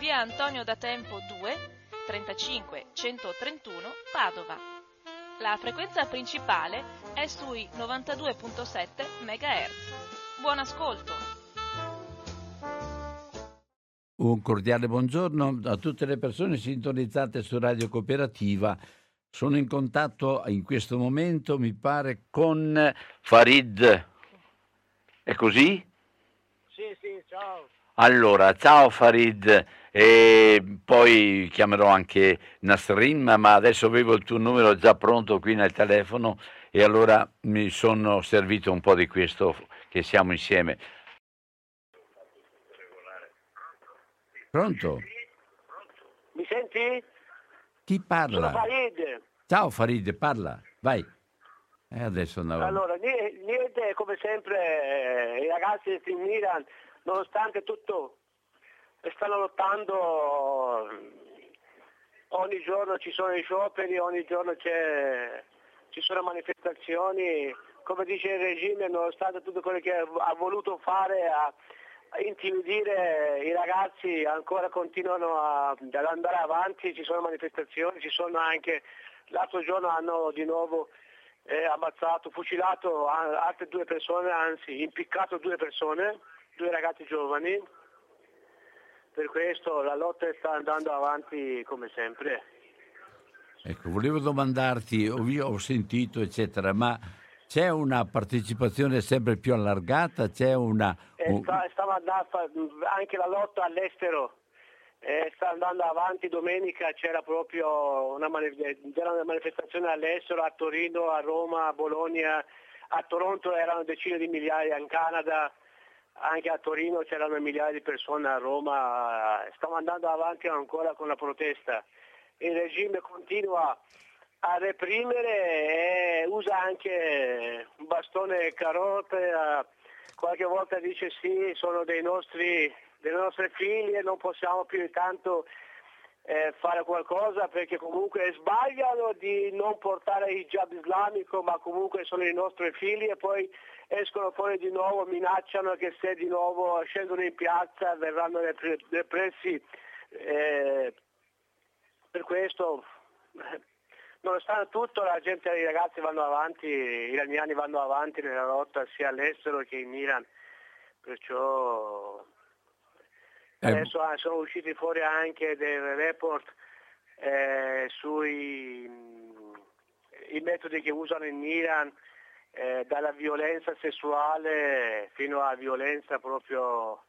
via Antonio da Tempo 2, 35 131 Padova. La frequenza principale è sui 92.7 MHz. Buon ascolto! Un cordiale buongiorno a tutte le persone sintonizzate su Radio Cooperativa. Sono in contatto in questo momento, mi pare, con Farid. È così? Sì, sì, ciao. Allora, ciao Farid e poi chiamerò anche Nasrin, ma adesso avevo il tuo numero già pronto qui nel telefono e allora mi sono servito un po' di questo che siamo insieme. Pronto? Mi senti? Chi parla? Sono Farid. Ciao Farid, parla, vai. E adesso andavo. Allora, niente, come sempre, eh, i ragazzi di Milan, nonostante tutto stanno lottando, ogni giorno ci sono i scioperi, ogni giorno ci sono manifestazioni, come dice il regime, nonostante tutto quello che ha voluto fare a, a intimidire i ragazzi, ancora continuano a, ad andare avanti, ci sono manifestazioni, ci sono anche, l'altro giorno hanno di nuovo eh, ammazzato, fucilato altre due persone, anzi impiccato due persone, due ragazzi giovani per questo la lotta sta andando avanti come sempre. Ecco, volevo domandarti, ho, ho sentito eccetera, ma c'è una partecipazione sempre più allargata? C'è una... Eh, sta, stava andando, anche la lotta all'estero eh, sta andando avanti, domenica c'era proprio una, una manifestazione all'estero, a Torino, a Roma, a Bologna, a Toronto erano decine di migliaia, in Canada, anche a Torino c'erano migliaia di persone, a Roma stiamo andando avanti ancora con la protesta. Il regime continua a reprimere e usa anche un bastone e carote, qualche volta dice sì, sono dei nostri, delle nostre figlie, non possiamo più tanto eh, fare qualcosa perché comunque sbagliano di non portare il hijab islamico ma comunque sono i nostri figli e poi escono fuori di nuovo, minacciano che se di nuovo scendono in piazza verranno repressi. Eh, per questo, nonostante tutto, la gente, i ragazzi vanno avanti, i iraniani vanno avanti nella lotta sia all'estero che in Iran. Perciò eh. Adesso ah, sono usciti fuori anche dei report eh, sui i metodi che usano in Iran eh, dalla violenza sessuale fino alla violenza proprio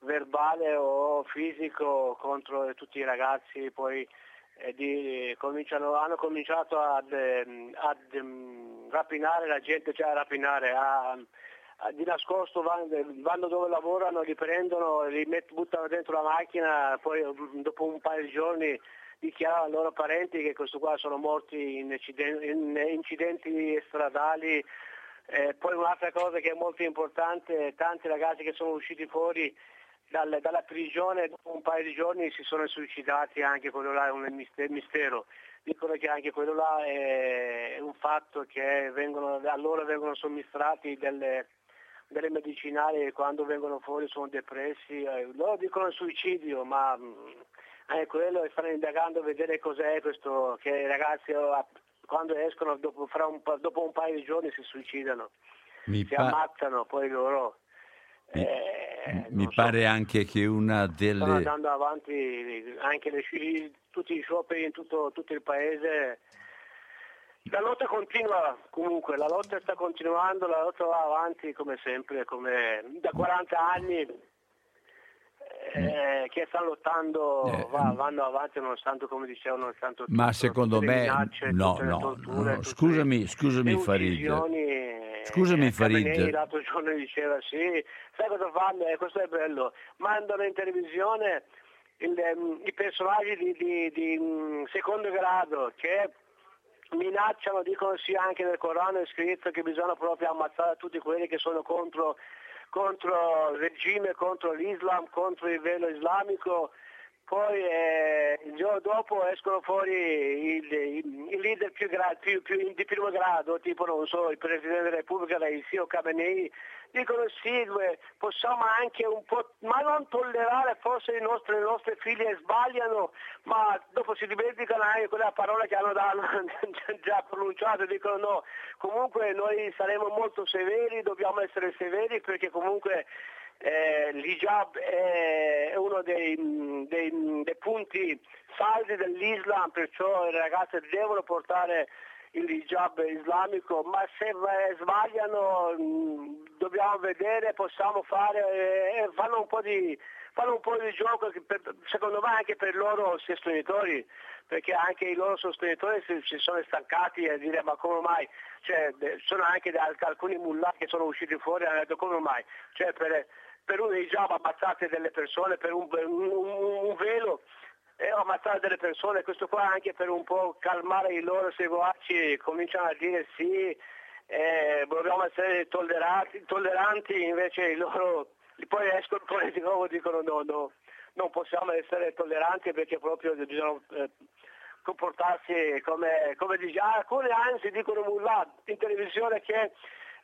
verbale o fisico contro tutti i ragazzi, poi eh, di, hanno cominciato ad, ehm, ad, ehm, rapinare la gente, cioè a rapinare, a, di nascosto vanno, vanno, dove lavorano, li prendono, li met, buttano dentro la macchina, poi dopo un paio di giorni dichiarano ai loro parenti che questo qua sono morti in incidenti, in incidenti stradali. Eh, poi un'altra cosa che è molto importante, tanti ragazzi che sono usciti fuori dal, dalla prigione dopo un paio di giorni si sono suicidati, anche quello là è un mistero. Dicono che anche quello là è un fatto che vengono, a loro vengono somministrati delle, delle medicinali quando vengono fuori sono depressi, eh, loro dicono suicidio, ma è quello e stanno indagando a vedere cos'è questo, che i ragazzi oh, quando escono dopo un, dopo un paio di giorni si suicidano, Mi si pa- ammazzano poi loro. Eh, mi pare so. anche che una delle... Stanno andando avanti anche le, tutti i scioperi in tutto, tutto il paese. La lotta continua comunque, la lotta sta continuando, la lotta va avanti come sempre, come da 40 anni eh, che stanno lottando eh, va, vanno avanti nonostante come dicevo nonostante ma secondo me minacce, no no, torture, no, scusami scusami Farid. scusami eh, Farid. l'altro giorno diceva sì sai cosa fanno? Eh, questo è bello. Mandano in televisione il, um, i personaggi di, di, di um, secondo grado che minacciano, dicono sì anche nel Corano è scritto che bisogna proprio ammazzare tutti quelli che sono contro contro il regime, contro l'Islam, contro il velo islamico, poi eh, il giorno dopo escono fuori i leader più, gra- più, più, di primo grado, tipo non so, il Presidente della Repubblica, Raisi o Khamenei, dicono sì, possiamo anche un po', ma non tollerare forse i nostri, le nostre figlie sbagliano, ma dopo si dimenticano anche quella parola che hanno già pronunciato, dicono no, comunque noi saremo molto severi, dobbiamo essere severi perché comunque eh, l'hijab è uno dei, dei, dei punti saldi dell'Islam, perciò le ragazze devono portare il hijab islamico, ma se sbagliano mm, dobbiamo vedere, possiamo fare, eh, fanno un po' di, fanno un po' di gioco per, secondo me anche per i loro sostenitori, perché anche i loro sostenitori si, si sono stancati a dire ma come mai, cioè, sono anche alcuni mullah che sono usciti fuori e hanno detto come mai, cioè, per, per un hijab ammazzate delle persone, per un, un, un velo e ammazzare delle persone, questo qua anche per un po' calmare i loro seguaci, cominciano a dire sì, eh, dobbiamo essere tolleranti, tolleranti, invece loro poi escono fuori di nuovo dicono no, no, non possiamo essere tolleranti perché proprio bisogna eh, comportarsi come, come dice, alcune anzi dicono in televisione che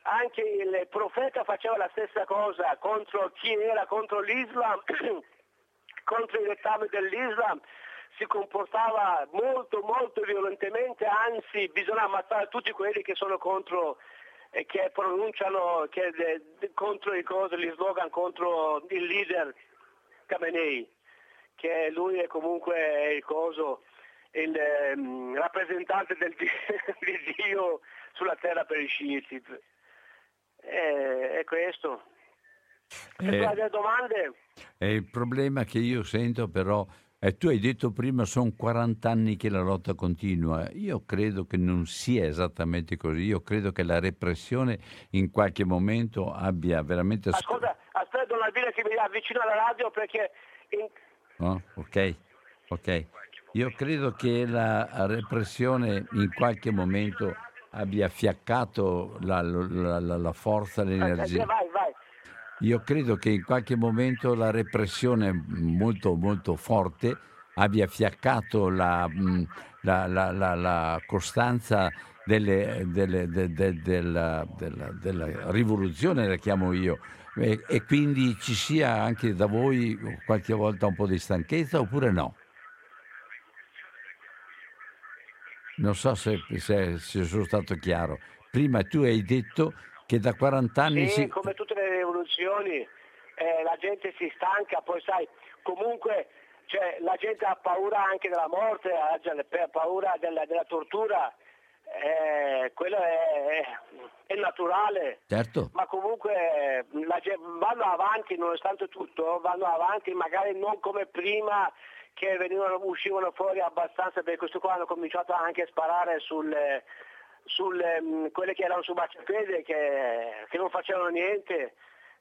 anche il profeta faceva la stessa cosa contro chi era contro l'Islam contro i dettami dell'Islam si comportava molto molto violentemente, anzi bisogna ammazzare tutti quelli che sono contro e che pronunciano che de, contro i cose, gli slogan contro il leader Khamenei, che lui è comunque il coso, il um, rappresentante del, di Dio sulla terra per i sciiti. Eh, è questo. Se eh, tu hai delle domande? È il problema che io sento però, e tu hai detto prima, sono 40 anni che la lotta continua. Io credo che non sia esattamente così. Io credo che la repressione in qualche momento abbia veramente... Ascolta, aspetta Don Albino che mi avvicino alla radio perché... In... Oh, ok, ok. Io credo che la repressione in qualche momento abbia fiaccato la, la, la, la forza, l'energia. Vai, vai. Io credo che in qualche momento la repressione molto, molto forte abbia fiaccato la, la, la, la costanza delle, delle, de, de, della, della, della, rivoluzione, la chiamo io, e, e, quindi ci sia anche da voi qualche volta un po' di stanchezza oppure no? Non so se, se, se sono stato chiaro. Prima tu hai detto che da 40 anni... Sì, si... come tutte le rivoluzioni eh, la gente si stanca, poi sai, comunque cioè, la gente ha paura anche della morte, ha paura della, della tortura, eh, quello è, è, naturale, certo. ma comunque gente, vanno avanti nonostante tutto, vanno avanti magari non come prima che venivano, uscivano fuori abbastanza, perché questo qua hanno cominciato anche a sparare sulle, sulle mm, quelle che erano su marciapiede che, che non facevano niente.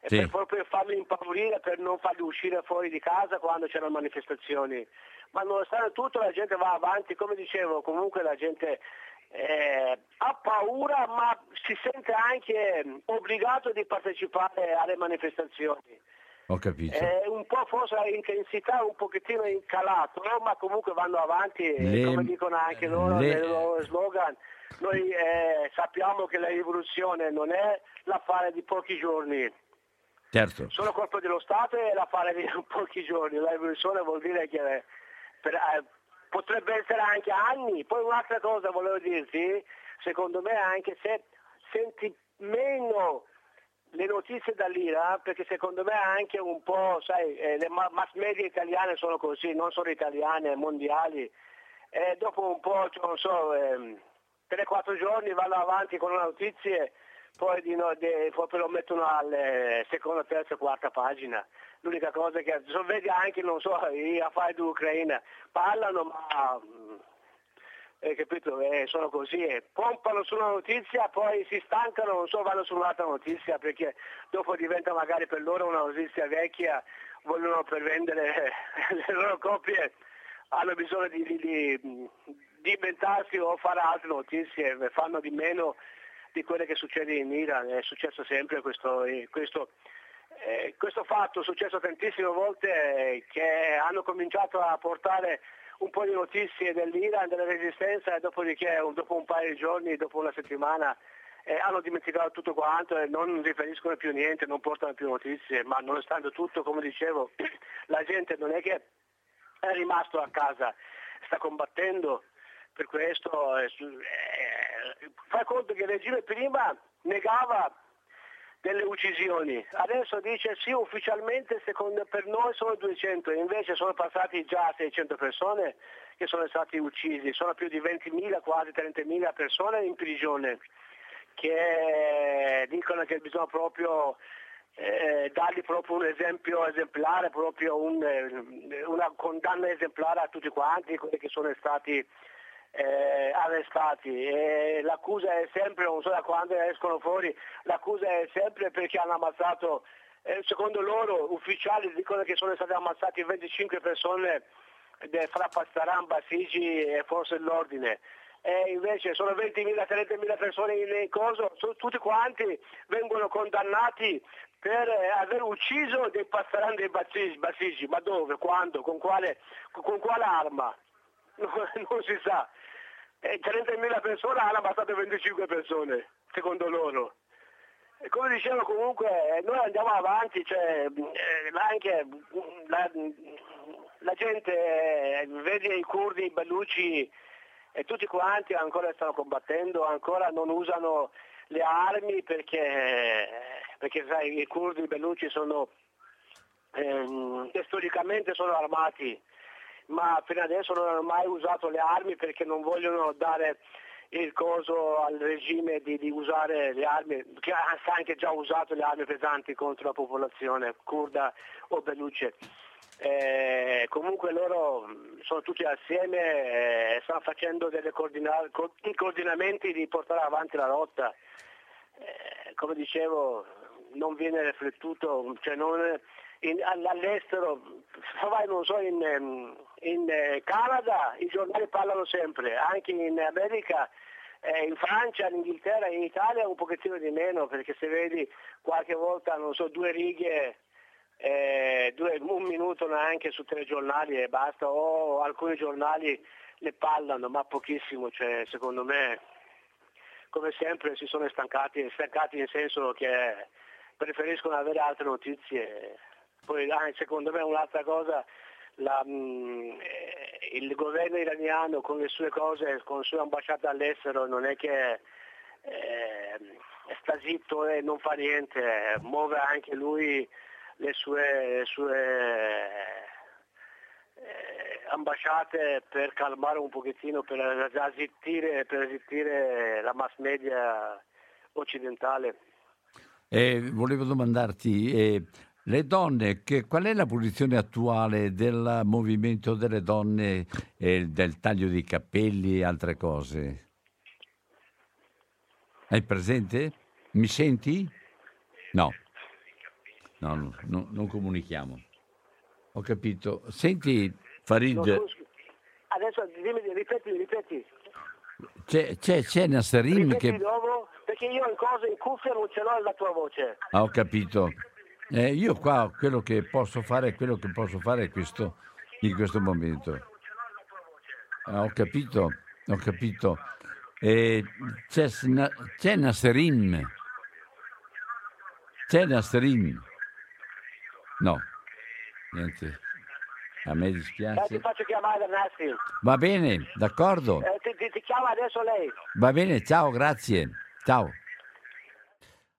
Sì. per proprio farli impaurire, per non farli uscire fuori di casa quando c'erano manifestazioni. Ma nonostante tutto la gente va avanti, come dicevo, comunque la gente eh, ha paura ma si sente anche obbligato di partecipare alle manifestazioni. Ho capito. Eh, un po' forse l'intensità un pochettino incalato, no? ma comunque vanno avanti, le, come dicono anche loro le... nel loro slogan. Noi eh, sappiamo che la rivoluzione non è l'affare di pochi giorni. Certo. Sono colpa dello Stato è l'affare di pochi giorni. La rivoluzione vuol dire che per, eh, potrebbe essere anche anni. Poi un'altra cosa volevo dirti, secondo me anche se senti meno le notizie dall'Iran, perché secondo me anche un po', sai, eh, le mass media italiane sono così, non solo italiane, mondiali, e dopo un po', cioè, non so, eh, 3-4 giorni vanno avanti con le notizie, poi, di no, de, poi lo mettono alla seconda, terza, quarta pagina. L'unica cosa che vedi anche, non so, gli affari d'Ucraina, parlano ma eh, capito? Eh, sono così, eh. pompano su una notizia, poi si stancano, non so, vanno su un'altra notizia perché dopo diventa magari per loro una notizia vecchia, vogliono per vendere le loro copie, hanno bisogno di, di, di, di inventarsi o fare altre notizie, fanno di meno di quelle che succede in Iran, è successo sempre questo, eh, questo, eh, questo fatto, è successo tantissime volte eh, che hanno cominciato a portare un po' di notizie dell'Iran, della resistenza e dopodiché dopo un paio di giorni, dopo una settimana eh, hanno dimenticato tutto quanto e non riferiscono più niente, non portano più notizie, ma nonostante tutto, come dicevo, la gente non è che è rimasto a casa, sta combattendo, per questo eh, eh, fai conto che il regime prima negava delle uccisioni. Adesso dice sì, ufficialmente secondo, per noi sono 200, invece sono passati già 600 persone che sono stati uccisi, sono più di 20.000, quasi 30.000 persone in prigione che dicono che bisogna proprio eh, dargli proprio un esempio esemplare, proprio un, eh, una condanna esemplare a tutti quanti quelli che sono stati eh, arrestati e l'accusa è sempre, non so da quando escono fuori, l'accusa è sempre perché hanno ammazzato, eh, secondo loro ufficiali dicono che sono state ammazzate 25 persone fra Pastaran, Basigi e forse l'ordine. E invece sono 20.000, 30.000 persone in coso, tutti quanti vengono condannati per aver ucciso dei Pastaran dei Basigi, Basigi. ma dove, quando, con quale, con quale arma? non si sa. E 30.000 persone hanno ammazzato 25 persone, secondo loro. E come dicevo comunque noi andiamo avanti, cioè, eh, anche la, la gente eh, vede i curdi, i belluci e tutti quanti ancora stanno combattendo, ancora non usano le armi perché, perché sai, i curdi, i belluci sono ehm, storicamente sono armati ma fino adesso non hanno mai usato le armi perché non vogliono dare il coso al regime di, di usare le armi, che ha anche già usato le armi pesanti contro la popolazione kurda o beluce. Eh, comunque loro sono tutti assieme e eh, stanno facendo dei coordina- coordinamenti di portare avanti la lotta. Eh, come dicevo, non viene riflettuto, cioè non, in, all'estero, non so, in, ehm, in, eh, Canada i giornali parlano sempre, anche in America, eh, in Francia, in Inghilterra, in Italia un pochettino di meno, perché se vedi qualche volta, non so, due righe, eh, due, un minuto neanche su tre giornali e basta, o alcuni giornali ne parlano, ma pochissimo, cioè, secondo me, come sempre, si sono stancati, stancati nel senso che preferiscono avere altre notizie poi ah, secondo me un'altra cosa, la, mm, il governo iraniano con le sue cose, con le sue ambasciate all'estero non è che eh, sta zitto e non fa niente, muove anche lui le sue, le sue eh, ambasciate per calmare un pochettino, per zittire, per zittire la mass media occidentale. Eh, volevo domandarti, eh, le donne, che, qual è la posizione attuale del movimento delle donne e del taglio dei capelli e altre cose? Hai presente? Mi senti? No. No, no, no non comunichiamo. Ho capito. Senti, Farid. No, adesso dimmi, ripeti, ripeti. C'è, c'è, c'è Nasserin ripeti che... Nuovo, perché io in cosa in cuffia non ce l'ho la tua voce. Ah, ho capito. Eh, io qua quello che posso fare, quello che posso fare questo in questo momento. Ah, ho capito, ho capito. Eh, c'è, c'è Nasserin. C'è Nasserin. No, niente. A me dispiace. Eh, ti faccio chiamare Nasserin. Va bene, d'accordo. Eh, ti, ti, ti chiama adesso lei. Va bene, ciao, grazie. Ciao.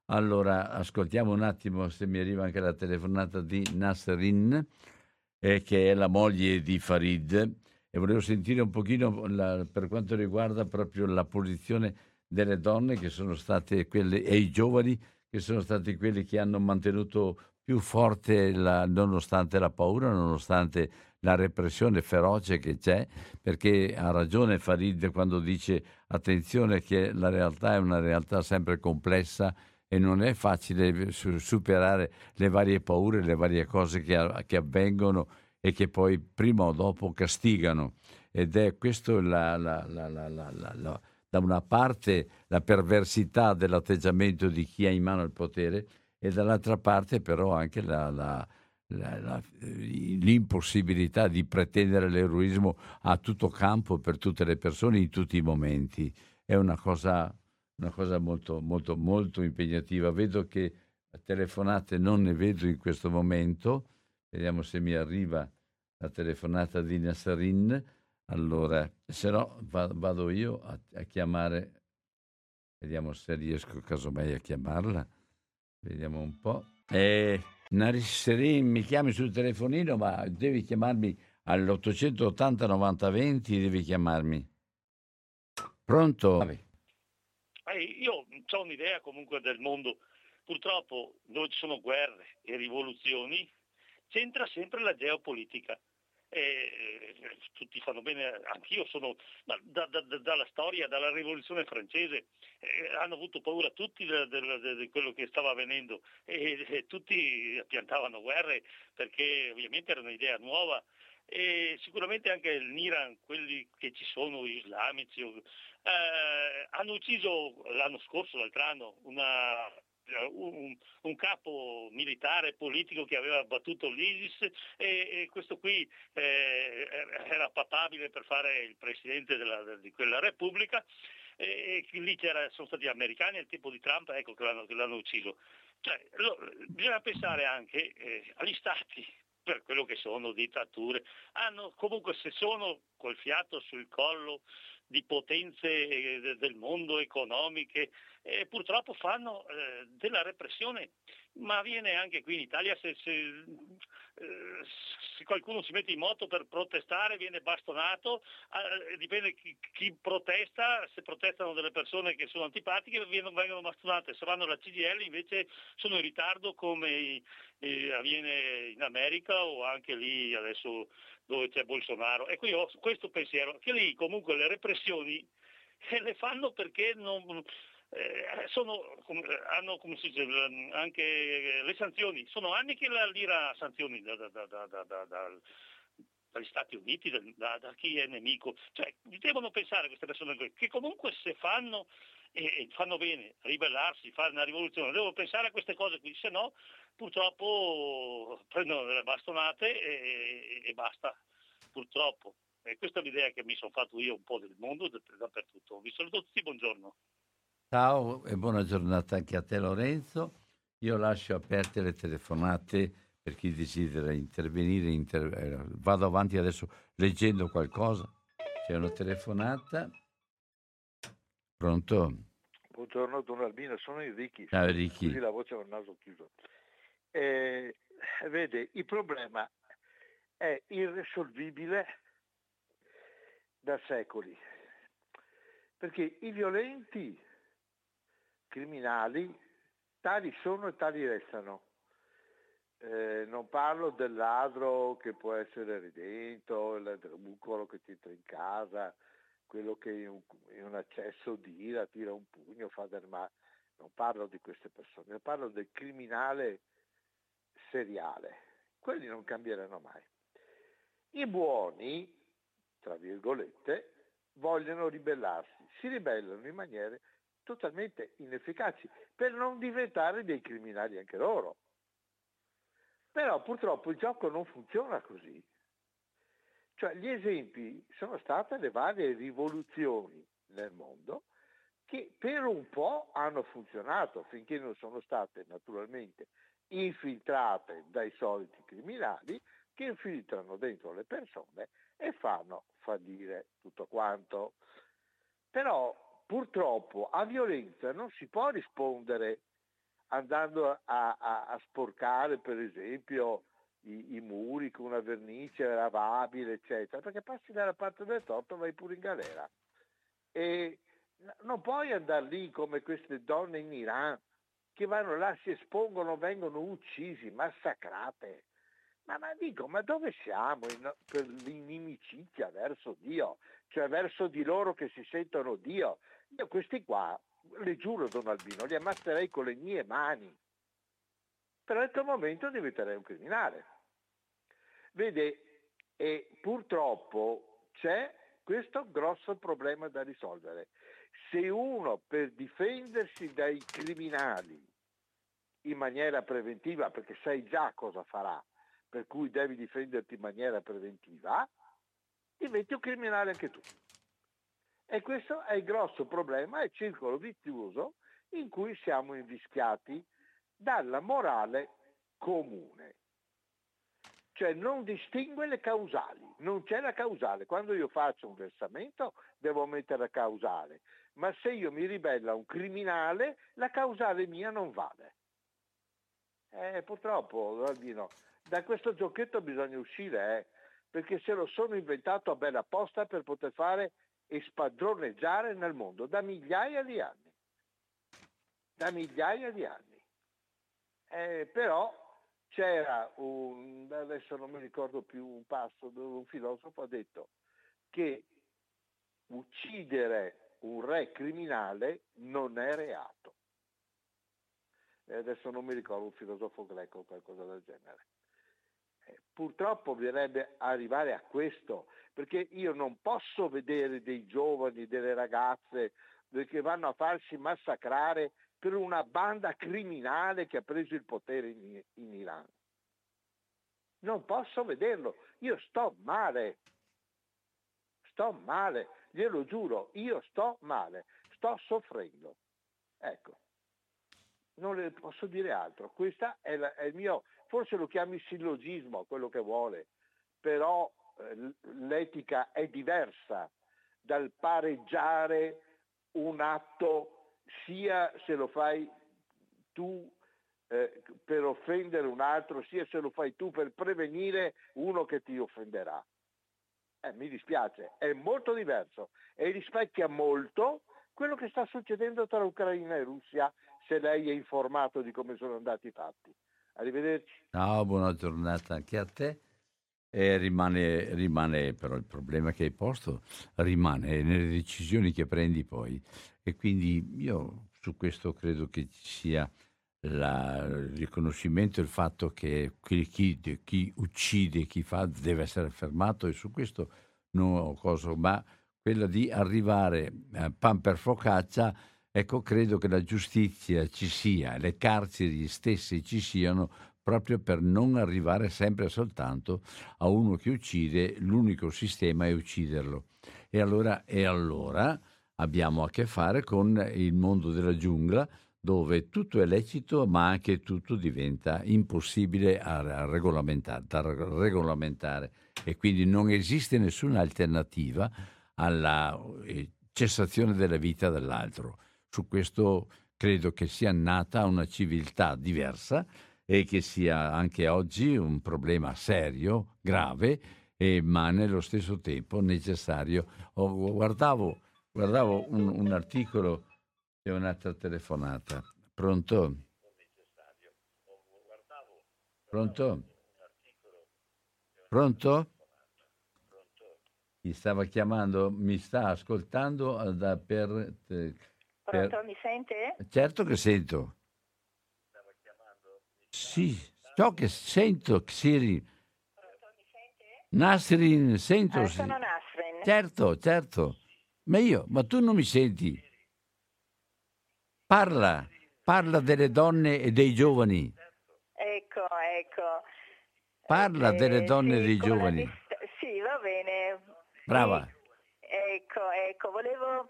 Allora, ascoltiamo un attimo se mi arriva anche la telefonata di Nasrin, eh, che è la moglie di Farid, e volevo sentire un pochino la, per quanto riguarda proprio la posizione delle donne che sono state quelle, e i giovani che sono stati quelli che hanno mantenuto più forte la, nonostante la paura, nonostante la repressione feroce che c'è, perché ha ragione Farid quando dice attenzione che la realtà è una realtà sempre complessa e non è facile superare le varie paure, le varie cose che, che avvengono e che poi prima o dopo castigano. Ed è questo la, la, la, da una parte la perversità dell'atteggiamento di chi ha in mano il potere e dall'altra parte però anche la, l'impossibilità di pretendere l'eroismo a tutto campo per tutte le persone in tutti i momenti. È una cosa, una cosa molto, molto, molto impegnativa. Vedo che telefonate non ne vedo in questo momento. Vediamo se mi arriva la telefonata di Nassarin. Allora, se no vado io a, a chiamare, vediamo se riesco casomai a chiamarla. Vediamo un po'. Eh, Narisserin, mi chiami sul telefonino, ma devi chiamarmi all'880 90 20, devi chiamarmi. Pronto? Io ho un'idea comunque del mondo. Purtroppo dove ci sono guerre e rivoluzioni c'entra sempre la geopolitica. Eh, tutti fanno bene, anch'io sono da, da, da, dalla storia, dalla rivoluzione francese, eh, hanno avuto paura tutti di quello che stava avvenendo. E, e tutti piantavano guerre perché ovviamente era un'idea nuova. E sicuramente anche l'Iran, quelli che ci sono, islamici, eh, hanno ucciso l'anno scorso, l'altro anno, una un, un, capo militare politico che aveva battuto l'ISIS e, e questo qui eh, era papabile per fare il presidente della, di quella repubblica e, e lì sono stati americani al tempo di Trump ecco, che, l'hanno, che l'hanno ucciso. Cioè, lo, bisogna pensare anche eh, agli stati per quello che sono dittature, hanno comunque se sono col fiato sul collo di potenze eh, del mondo economiche e purtroppo fanno eh, della repressione, ma avviene anche qui in Italia se, se, eh, se, qualcuno si mette in moto per protestare viene bastonato, dipende chi, chi, protesta, se protestano delle persone che sono antipatiche vengono, bastonate, se vanno alla CGL invece sono in ritardo come avviene in America o anche lì adesso dove c'è Bolsonaro. E qui ho questo pensiero, che lì comunque le repressioni eh, le fanno perché non, eh, sono, hanno dice, anche le sanzioni, sono anni che la lira sanzioni da, da, da, dagli Stati Uniti, da, chi è nemico, cioè devono pensare queste persone che comunque se fanno e fanno bene ribellarsi, fare una rivoluzione, devono pensare a queste cose qui, se no purtroppo prendono delle bastonate e, e basta, purtroppo. E questa è l'idea che mi sono fatto io un po' del mondo dappertutto. Vi saluto tutti, buongiorno. Ciao e buona giornata anche a te Lorenzo. Io lascio aperte le telefonate per chi desidera intervenire. Inter... Eh, vado avanti adesso leggendo qualcosa. C'è una telefonata. Pronto? Buongiorno Don Albino, sono Enrichi. Ciao Enrichi. Così la voce ha il naso chiuso. Eh, vede, il problema è irrisolvibile da secoli, perché i violenti criminali tali sono e tali restano. Eh, non parlo del ladro che può essere redento, il drucolo che ti entra in casa, quello che in un, in un accesso di ira tira un pugno, fa del male. Non parlo di queste persone, parlo del criminale seriale. Quelli non cambieranno mai. I buoni, tra virgolette, vogliono ribellarsi, si ribellano in maniere totalmente inefficaci per non diventare dei criminali anche loro. Però purtroppo il gioco non funziona così. Cioè gli esempi sono state le varie rivoluzioni nel mondo che per un po' hanno funzionato finché non sono state naturalmente infiltrate dai soliti criminali che infiltrano dentro le persone e fanno fallire tutto quanto. Però purtroppo a violenza non si può rispondere andando a, a, a sporcare per esempio i, i, muri con una vernice lavabile, eccetera, perché passi dalla parte del torto vai pure in galera. E non puoi andare lì come queste donne in Iran che vanno là, si espongono, vengono uccisi, massacrate. Ma, ma dico, ma dove siamo in, per l'inimicizia verso Dio? Cioè verso di loro che si sentono Dio? Io questi qua, le giuro Don Albino, li ammazzerei con le mie mani. Però in quel momento diventerei un criminale. Vede, e purtroppo c'è questo grosso problema da risolvere. Se uno per difendersi dai criminali in maniera preventiva, perché sai già cosa farà, per cui devi difenderti in maniera preventiva, diventi un criminale anche tu. E questo è il grosso problema, è il circolo vizioso in cui siamo invischiati dalla morale comune. Cioè non distingue le causali, non c'è la causale. Quando io faccio un versamento devo mettere la causale, ma se io mi ribello a un criminale la causale mia non vale. Eh, purtroppo, Albino, da questo giochetto bisogna uscire, eh, perché se lo sono inventato a bella posta per poter fare e spadroneggiare nel mondo da migliaia di anni. Da migliaia di anni. Eh, però c'era un, adesso non mi ricordo più un passo dove un filosofo ha detto che uccidere un re criminale non è reato. E adesso non mi ricordo un filosofo greco o qualcosa del genere. Eh, purtroppo bisognerebbe arrivare a questo, perché io non posso vedere dei giovani, delle ragazze che vanno a farsi massacrare per una banda criminale che ha preso il potere in, in Iran. Non posso vederlo, io sto male, sto male, glielo giuro, io sto male, sto soffrendo. Ecco, non le posso dire altro, questo è, è, il mio, forse lo chiami sillogismo, quello che vuole, però eh, l'etica è diversa dal pareggiare un atto sia se lo fai tu eh, per offendere un altro, sia se lo fai tu per prevenire uno che ti offenderà. Eh, mi dispiace, è molto diverso e rispecchia molto quello che sta succedendo tra Ucraina e Russia, se lei è informato di come sono andati i fatti. Arrivederci. Ciao, buona giornata anche a te. E rimane, rimane, però il problema che hai posto rimane nelle decisioni che prendi poi. E quindi io su questo credo che ci sia la, il riconoscimento il fatto che chi, chi, chi, uccide, chi fa deve essere fermato e su questo non ho cosa, ma quella di arrivare a pan per focaccia, ecco credo che la giustizia ci sia, le carceri stesse ci siano proprio per non arrivare sempre soltanto a uno che uccide, l'unico sistema è ucciderlo. E allora, e allora abbiamo a che fare con il mondo della giungla dove tutto è lecito ma anche tutto diventa impossibile da regolamentare e quindi non esiste nessuna alternativa alla eh, cessazione della vita dell'altro. Su questo credo che sia nata una civiltà diversa e che sia anche oggi un problema serio, grave, e, ma nello stesso tempo necessario. Oh, guardavo, guardavo un, un, articolo e un'altra telefonata. Pronto? Pronto? Pronto? Mi stava chiamando, mi sta ascoltando da per, per... Pronto, mi sente? Certo che sento. Sì, ciò che sento, Siri. Nasrin, sento. Ah, sono Nasrin. Certo, certo. Ma io, ma tu non mi senti? Parla, parla delle donne e dei giovani. Ecco, ecco. Parla eh, delle donne sì, e dei giovani. Vista... Sì, va bene. Brava. Ecco, ecco, volevo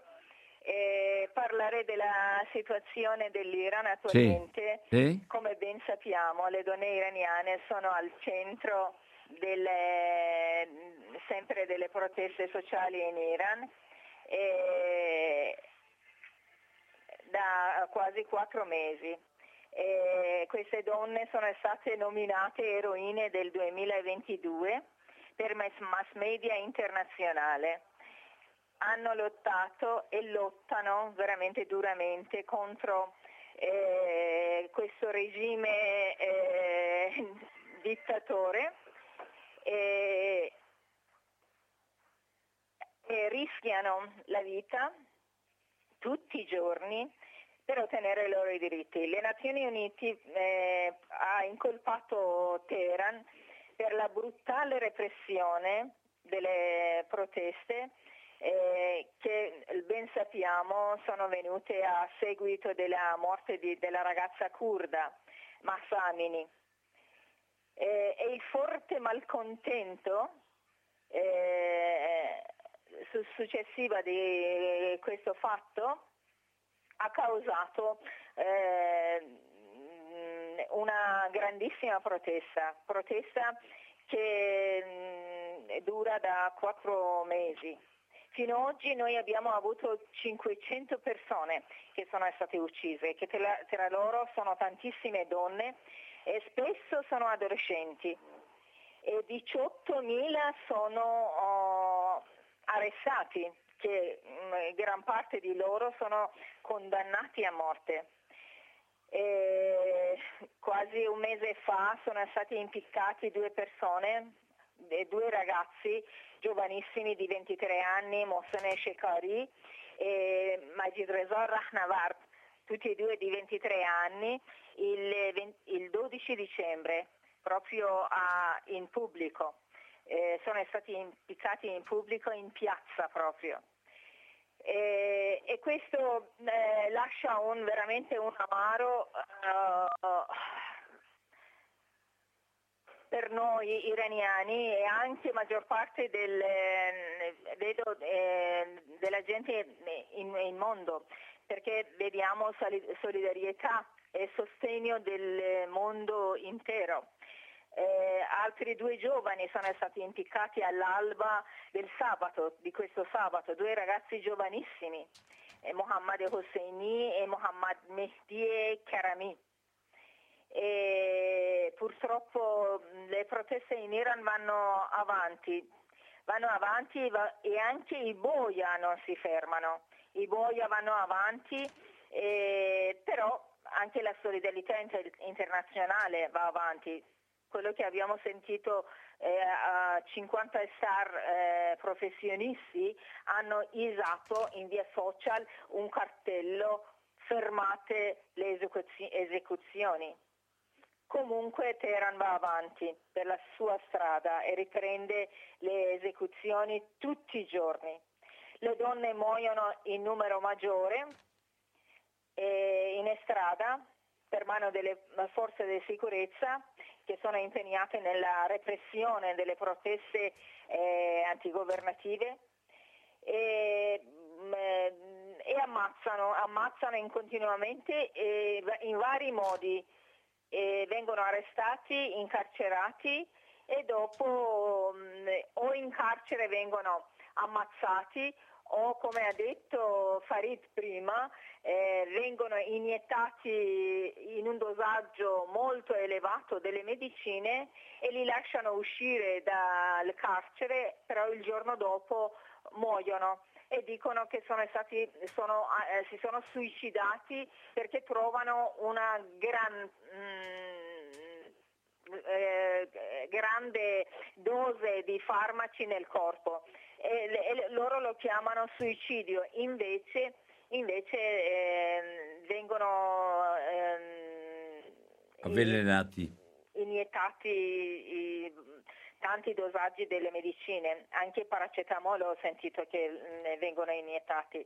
eh, parlare della situazione dell'Iran attualmente. Sì. Sì. Come ben sappiamo, le donne iraniane sono al centro delle, sempre delle proteste sociali in Iran. E da quasi quattro mesi. E queste donne sono state nominate eroine del 2022 per mass media internazionale. Hanno lottato e lottano veramente duramente contro eh, questo regime eh, dittatore e, e rischiano la vita tutti i giorni per ottenere i loro diritti. Le Nazioni Unite eh, ha incolpato Teheran per la brutale repressione delle proteste eh, che ben sappiamo sono venute a seguito della morte di, della ragazza kurda Massa Amini. Eh, e il forte malcontento eh, successiva di questo fatto ha causato eh, una grandissima protesta, protesta che mh, dura da quattro mesi. Fino ad oggi noi abbiamo avuto 500 persone che sono state uccise, che tra, tra loro sono tantissime donne e spesso sono adolescenti e 18.000 sono oh, arrestati, che mh, mm, gran parte di loro sono condannati a morte. E quasi un mese fa sono stati impiccati due persone, due ragazzi giovanissimi di 23 anni, Mohsen Shekari e Majid Reza Rahnavar, tutti e due di 23 anni, il, il 12 dicembre, proprio a, in pubblico. Eh, sono stati impiccati in pubblico in piazza proprio. E, e questo eh, lascia un, veramente un amaro uh, per noi iraniani e anche maggior parte del, vedo, eh, della gente in, in mondo, perché vediamo solidarietà e sostegno del mondo intero. Eh, altri due giovani sono stati impiccati all'alba del sabato, di questo sabato, due ragazzi giovanissimi, eh, Mohammad Hosseini e Mohammad Mehdi Karami. E purtroppo le proteste in Iran vanno avanti, vanno avanti e anche i boia non si fermano, i boia vanno avanti, eh, però anche la solidarietà internazionale va avanti, quello che abbiamo sentito eh, a 50 star eh, professionisti hanno isato in via social un cartello fermate le esecuzioni. Comunque Teheran va avanti per la sua strada e riprende le esecuzioni tutti i giorni. Le donne muoiono in numero maggiore eh, in strada per mano delle forze di sicurezza che sono impegnate nella repressione delle proteste eh, antigovernative e, mm, e ammazzano, ammazzano continuamente eh, in vari modi, eh, vengono arrestati, incarcerati e dopo mh, mm, o in carcere vengono ammazzati o come ha detto Farid prima, eh, vengono iniettati in un dosaggio molto elevato delle medicine e li lasciano uscire dal carcere, però il giorno dopo muoiono e dicono che sono stati, sono, eh, si sono suicidati perché trovano una gran... Mm, eh, grande dose di farmaci nel corpo. E, e loro lo chiamano suicidio, invece, invece eh, vengono eh, avvelenati, iniettati i, tanti dosaggi delle medicine, anche paracetamolo ho sentito che ne vengono iniettati.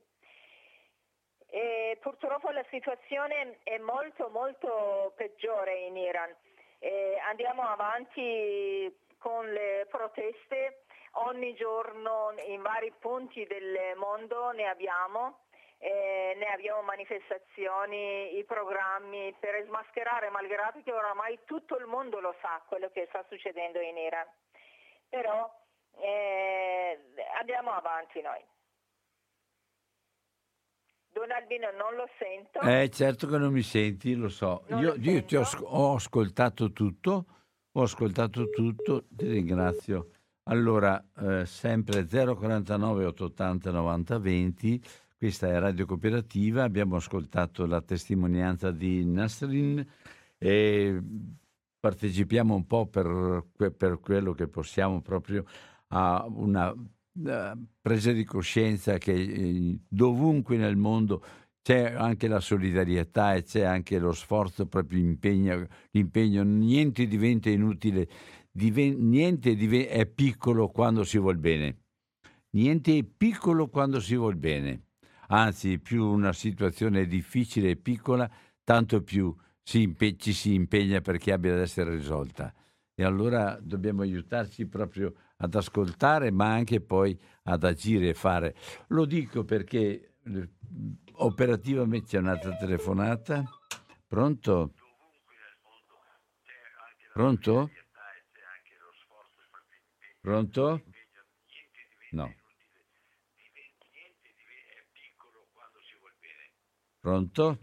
E purtroppo la situazione è molto molto peggiore in Iran. Eh, andiamo avanti con le proteste, ogni giorno in vari punti del mondo ne abbiamo. Eh, ne abbiamo manifestazioni, i programmi per smascherare, malgrado che oramai tutto il mondo lo sa quello che sta succedendo in Iran. Però eh, andiamo avanti noi. Don Albino non lo sento. Eh, certo che non mi senti, lo so. Non io, lo io ti ho, ho ascoltato tutto, ho ascoltato tutto, ti ringrazio. Allora, eh, sempre 049 880 90 20, questa è Radio Cooperativa, abbiamo ascoltato la testimonianza di Nasrin e partecipiamo un po' per, per quello che possiamo proprio a una eh, presa di coscienza che eh, dovunque nel mondo c'è anche la solidarietà e c'è anche lo sforzo, proprio impegno, l'impegno, niente diventa inutile, niente è piccolo quando si vuol bene, niente è piccolo quando si vuol bene, anzi più una situazione è difficile e piccola, tanto più si impe- ci si impegna perché abbia ad essere risolta. E allora dobbiamo aiutarci proprio ad ascoltare, ma anche poi ad agire e fare. Lo dico perché eh, operativamente c'è un'altra telefonata. Pronto? Pronto? Pronto? No. Pronto?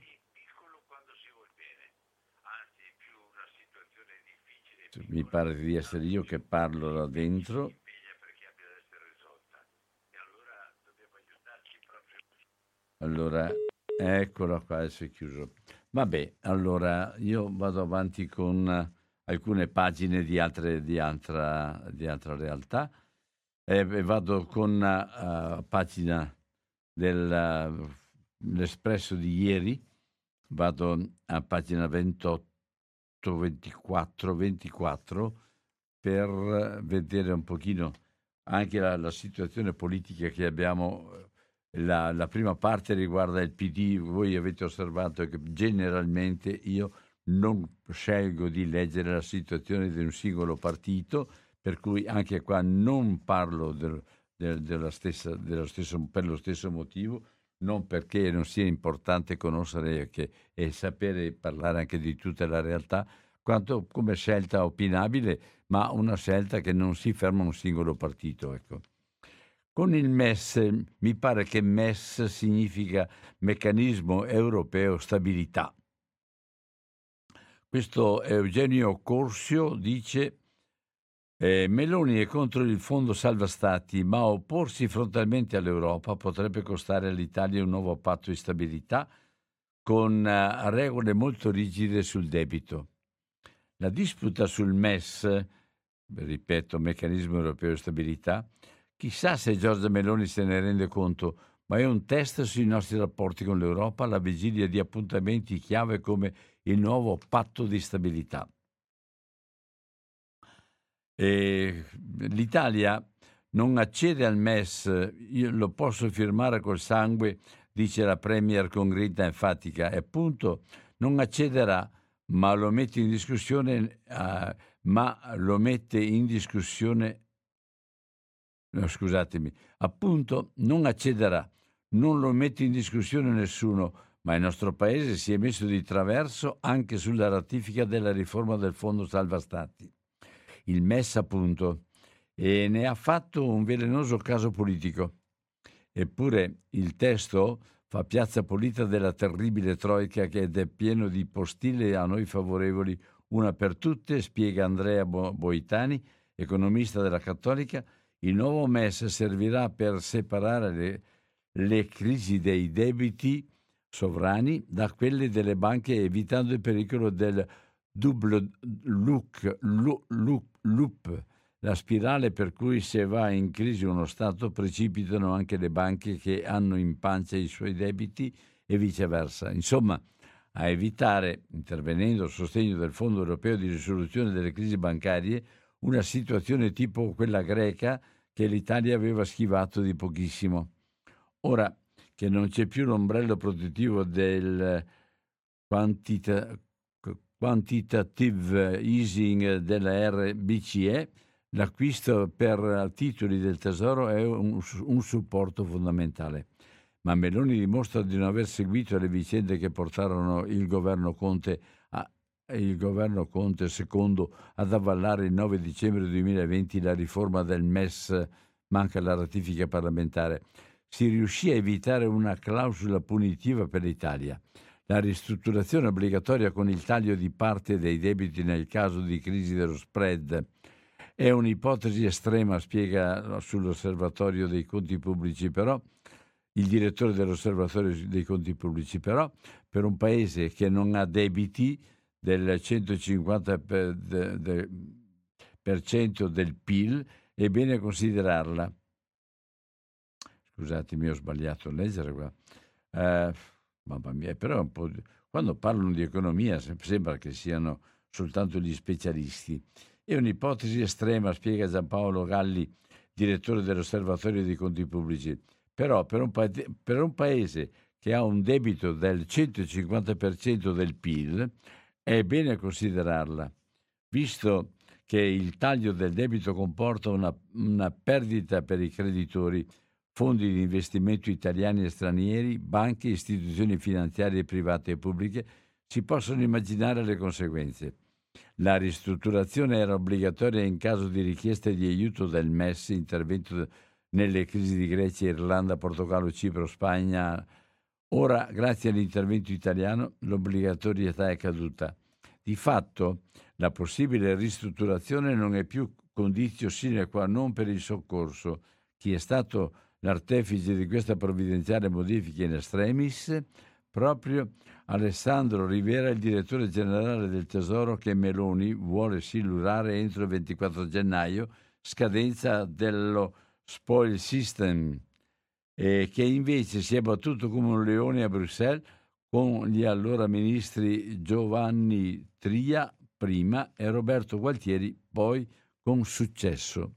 Mi pare di essere io che parlo là dentro. Allora, eccola qua, adesso è chiuso. Vabbè, allora io vado avanti con eh, alcune pagine di, altre, di, altra, di altra realtà e e vado con la pagina dell'Espresso di ieri, vado a pagina 28, 24, 24 per vedere un pochino anche la, la situazione politica che abbiamo. La, la prima parte riguarda il PD, voi avete osservato che generalmente io non scelgo di leggere la situazione di un singolo partito, per cui anche qua non parlo del- del- della stessa, dello stesso, per lo stesso motivo, non perché non sia importante conoscere che- e sapere parlare anche di tutta la realtà, quanto come scelta opinabile, ma una scelta che non si ferma a un singolo partito. Ecco. Con il MES, mi pare che MES significa Meccanismo Europeo Stabilità. Questo Eugenio Corsio dice eh, Meloni è contro il fondo salva stati, ma opporsi frontalmente all'Europa potrebbe costare all'Italia un nuovo patto di stabilità con eh, regole molto rigide sul debito. La disputa sul MES, ripeto, Meccanismo Europeo di Stabilità, chissà se Giorgia Meloni se ne rende conto, ma è un test sui nostri rapporti con l'Europa alla vigilia di appuntamenti chiave come il nuovo patto di stabilità. E L'Italia non accede al MES, io lo posso firmare col sangue, dice la Premier con grinta enfatica, e appunto non accederà, ma lo mette in discussione, eh, ma lo mette in discussione, no, scusatemi, appunto non accederà, non lo mette in discussione nessuno, ma il nostro paese si è messo di traverso anche sulla ratifica della riforma del Fondo Salva Stati il MES appunto, e ne ha fatto un velenoso caso politico. Eppure il testo fa piazza pulita della terribile troica che è pieno di postille a noi favorevoli, una per tutte, spiega Andrea Bo- Boitani, economista della Cattolica, il nuovo MES servirà per separare le, le crisi dei debiti sovrani da quelle delle banche evitando il pericolo del double look, lu- lu- loop, la spirale per cui se va in crisi uno Stato precipitano anche le banche che hanno in pancia i suoi debiti e viceversa. Insomma, a evitare, intervenendo a sostegno del Fondo europeo di risoluzione delle crisi bancarie, una situazione tipo quella greca che l'Italia aveva schivato di pochissimo. Ora che non c'è più l'ombrello protettivo del quantita- quantitative easing della RBCE, l'acquisto per titoli del Tesoro è un, un supporto fondamentale. Ma Meloni dimostra di non aver seguito le vicende che portarono il governo Conte, a, il governo Conte secondo ad avvallare il 9 dicembre 2020 la riforma del MES, manca la ratifica parlamentare. si riuscì a evitare una clausola punitiva per l'Italia. La ristrutturazione obbligatoria con il taglio di parte dei debiti nel caso di crisi dello spread è un'ipotesi estrema, spiega sull'osservatorio dei conti pubblici, però il direttore dell'osservatorio dei conti pubblici, però per un paese che non ha debiti del 150% per, de, de, per cento del PIL è bene considerarla. Scusatemi, ho sbagliato a leggere qua. Uh, mamma mia, però quando parlano di economia sembra che siano soltanto gli specialisti. È un'ipotesi estrema, spiega Giampaolo Galli, direttore dell'Osservatorio dei Conti Pubblici. Però per un, pa- per un paese che ha un debito del 150% del PIL, è bene considerarla, visto che il taglio del debito comporta una, una perdita per i creditori fondi di investimento italiani e stranieri, banche, istituzioni finanziarie private e pubbliche, si possono immaginare le conseguenze. La ristrutturazione era obbligatoria in caso di richiesta di aiuto del MES, intervento nelle crisi di Grecia, Irlanda, Portogallo, Cipro, Spagna. Ora, grazie all'intervento italiano, l'obbligatorietà è caduta. Di fatto, la possibile ristrutturazione non è più condizio sine qua non per il soccorso. Chi è stato l'artefice di questa provvidenziale modifica in extremis, proprio Alessandro Rivera, il direttore generale del Tesoro che Meloni vuole silurare entro il 24 gennaio, scadenza dello spoil system, e che invece si è battuto come un leone a Bruxelles con gli allora ministri Giovanni Tria prima e Roberto Gualtieri poi con successo.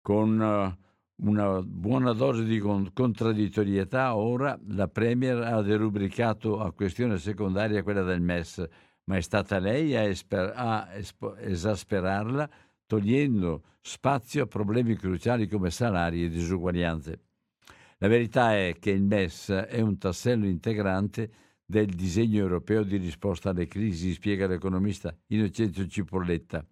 Con uh, una buona dose di contraddittorietà, ora la Premier ha derubricato a questione secondaria quella del MES, ma è stata lei a, esper- a espo- esasperarla, togliendo spazio a problemi cruciali come salari e disuguaglianze. La verità è che il MES è un tassello integrante del disegno europeo di risposta alle crisi, spiega l'economista Innocenzo Cipolletta.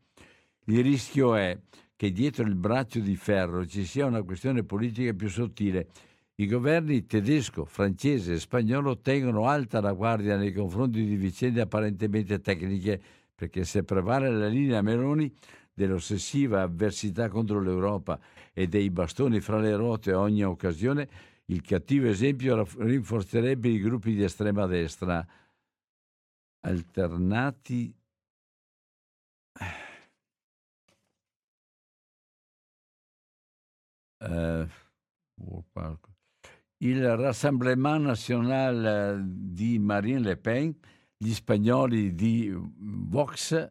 Il rischio è che dietro il braccio di ferro ci sia una questione politica più sottile. I governi tedesco, francese e spagnolo tengono alta la guardia nei confronti di vicende apparentemente tecniche, perché se prevale la linea Meloni dell'ossessiva avversità contro l'Europa e dei bastoni fra le ruote a ogni occasione, il cattivo esempio rinforzerebbe i gruppi di estrema destra alternati eh, il Rassemblement National di Marine Le Pen, gli spagnoli di Vox.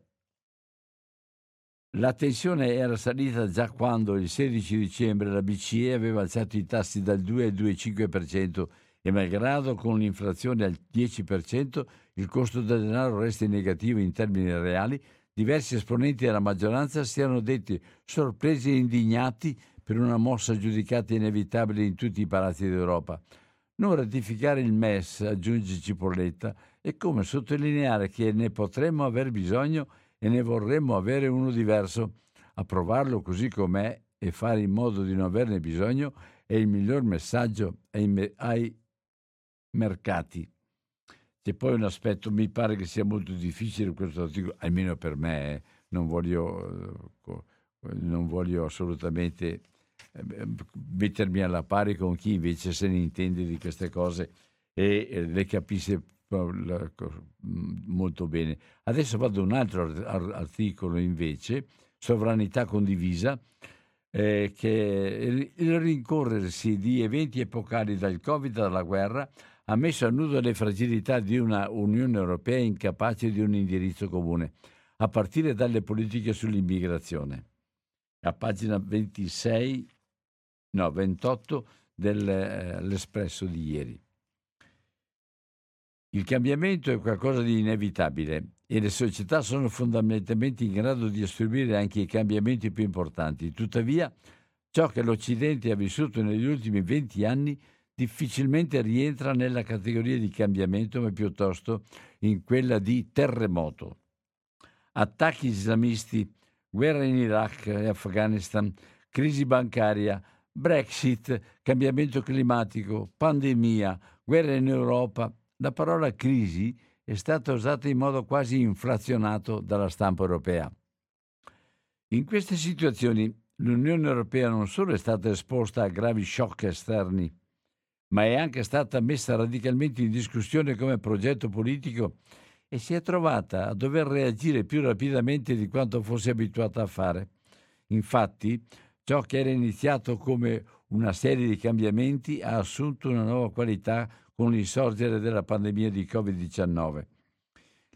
La tensione era salita già quando il 16 dicembre la BCE aveva alzato i tassi dal 2 al 2,5% e malgrado con l'inflazione al 10% il costo del denaro resta negativo in termini reali, diversi esponenti della maggioranza si erano detti sorpresi e indignati per una mossa giudicata inevitabile in tutti i palazzi d'Europa. Non ratificare il MES, aggiunge Cipolletta, è come sottolineare che ne potremmo aver bisogno e ne vorremmo avere uno diverso. Approvarlo così com'è e fare in modo di non averne bisogno è il miglior messaggio ai, me- ai mercati. C'è poi un aspetto, mi pare che sia molto difficile questo articolo, almeno per me, eh, non, voglio, eh, non voglio assolutamente mettermi alla pari con chi invece se ne intende di queste cose e le capisce molto bene. Adesso vado a un altro articolo invece, sovranità condivisa, eh, che il rincorrersi di eventi epocali dal Covid alla guerra ha messo a nudo le fragilità di una Unione Europea incapace di un indirizzo comune, a partire dalle politiche sull'immigrazione. A pagina 26 no, 28 dell'Espresso di ieri. Il cambiamento è qualcosa di inevitabile e le società sono fondamentalmente in grado di assorbire anche i cambiamenti più importanti. Tuttavia, ciò che l'Occidente ha vissuto negli ultimi 20 anni difficilmente rientra nella categoria di cambiamento, ma piuttosto in quella di terremoto. Attacchi islamisti, guerra in Iraq e Afghanistan, crisi bancaria, Brexit, cambiamento climatico, pandemia, guerra in Europa. La parola crisi è stata usata in modo quasi inflazionato dalla stampa europea. In queste situazioni l'Unione Europea non solo è stata esposta a gravi shock esterni, ma è anche stata messa radicalmente in discussione come progetto politico e si è trovata a dover reagire più rapidamente di quanto fosse abituata a fare. Infatti, ciò che era iniziato come una serie di cambiamenti ha assunto una nuova qualità con l'insorgere della pandemia di Covid-19.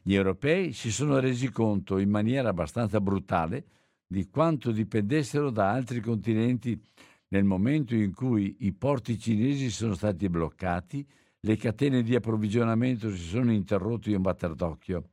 Gli europei si sono resi conto in maniera abbastanza brutale di quanto dipendessero da altri continenti nel momento in cui i porti cinesi sono stati bloccati, le catene di approvvigionamento si sono interrotte in batter d'occhio.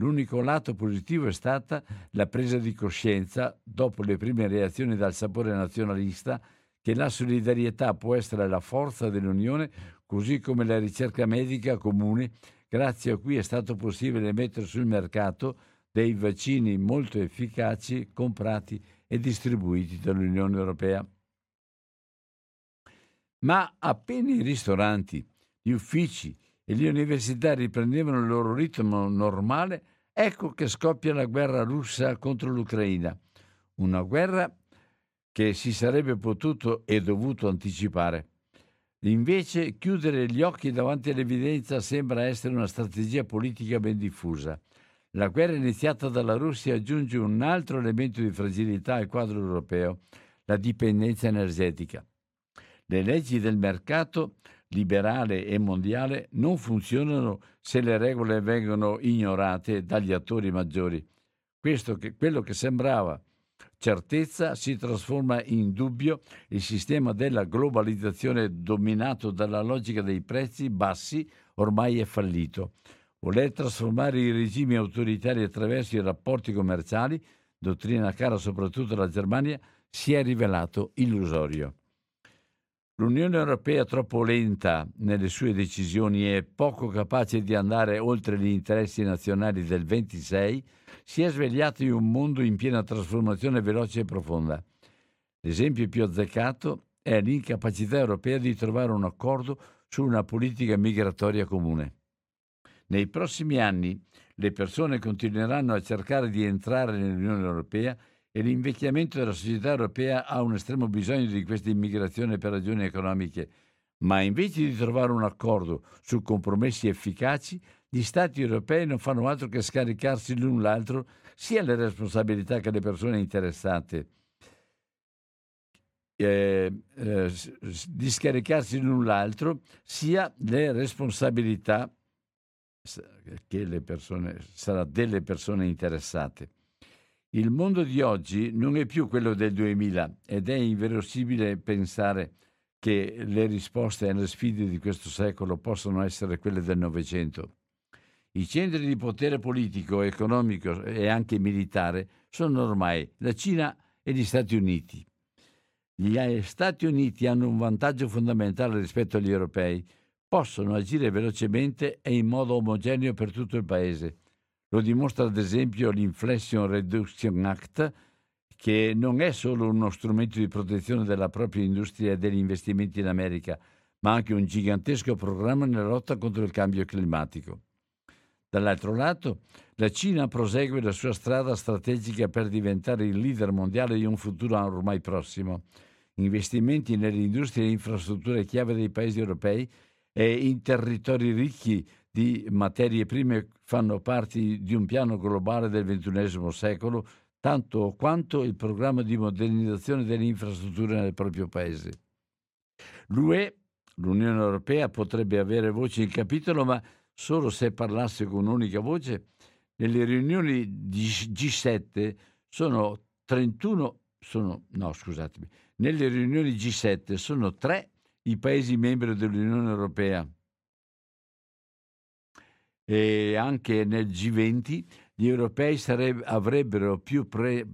L'unico lato positivo è stata la presa di coscienza, dopo le prime reazioni dal sapore nazionalista, che la solidarietà può essere la forza dell'Unione, così come la ricerca medica comune, grazie a cui è stato possibile mettere sul mercato dei vaccini molto efficaci comprati e distribuiti dall'Unione Europea. Ma appena i ristoranti, gli uffici e le università riprendevano il loro ritmo normale, ecco che scoppia la guerra russa contro l'Ucraina. Una guerra che si sarebbe potuto e dovuto anticipare. Invece chiudere gli occhi davanti all'evidenza sembra essere una strategia politica ben diffusa. La guerra iniziata dalla Russia aggiunge un altro elemento di fragilità al quadro europeo, la dipendenza energetica. Le leggi del mercato liberale e mondiale non funzionano se le regole vengono ignorate dagli attori maggiori. Che, quello che sembrava certezza si trasforma in dubbio, il sistema della globalizzazione dominato dalla logica dei prezzi bassi ormai è fallito. Voler trasformare i regimi autoritari attraverso i rapporti commerciali, dottrina cara soprattutto alla Germania, si è rivelato illusorio. L'Unione Europea troppo lenta nelle sue decisioni e poco capace di andare oltre gli interessi nazionali del 26 si è svegliata in un mondo in piena trasformazione veloce e profonda. L'esempio più azzeccato è l'incapacità europea di trovare un accordo su una politica migratoria comune. Nei prossimi anni le persone continueranno a cercare di entrare nell'Unione Europea e l'invecchiamento della società europea ha un estremo bisogno di questa immigrazione per ragioni economiche, ma invece di trovare un accordo su compromessi efficaci, gli Stati europei non fanno altro che scaricarsi l'un l'altro sia le responsabilità che le persone interessate. Eh, eh, di scaricarsi l'un l'altro sia le responsabilità che le persone, sarà delle persone interessate. Il mondo di oggi non è più quello del 2000 ed è inverosimile pensare che le risposte alle sfide di questo secolo possano essere quelle del Novecento. I centri di potere politico, economico e anche militare sono ormai la Cina e gli Stati Uniti. Gli Stati Uniti hanno un vantaggio fondamentale rispetto agli europei, possono agire velocemente e in modo omogeneo per tutto il Paese. Lo dimostra ad esempio l'Inflation Reduction Act, che non è solo uno strumento di protezione della propria industria e degli investimenti in America, ma anche un gigantesco programma nella lotta contro il cambio climatico. Dall'altro lato, la Cina prosegue la sua strada strategica per diventare il leader mondiale di un futuro ormai prossimo. Investimenti nelle industrie e infrastrutture chiave dei paesi europei e in territori ricchi di materie prime fanno parte di un piano globale del XXI secolo, tanto quanto il programma di modernizzazione delle infrastrutture nel proprio paese. L'UE, l'Unione Europea, potrebbe avere voce in capitolo, ma solo se parlasse con un'unica voce. Nelle riunioni di G7 sono 31, sono, no scusatemi, nelle riunioni G7 sono tre i Paesi membri dell'Unione Europea e anche nel G20 gli europei sareb- avrebbero più, pre-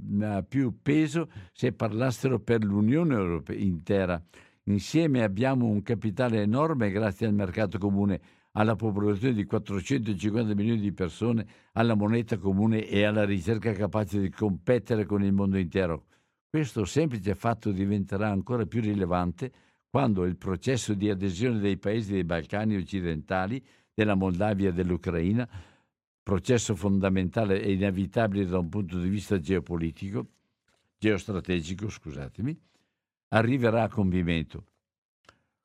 più, peso se parlassero per l'Unione Europea intera. Insieme abbiamo un capitale enorme grazie al mercato comune, alla popolazione di 450 milioni di persone, alla moneta comune e alla ricerca capace di competere con il mondo intero. Questo semplice fatto diventerà ancora più rilevante quando il processo di adesione dei paesi dei Balcani occidentali, della Moldavia e dell'Ucraina, processo fondamentale e inevitabile da un punto di vista geopolitico, geostrategico, scusatemi, arriverà a compimento.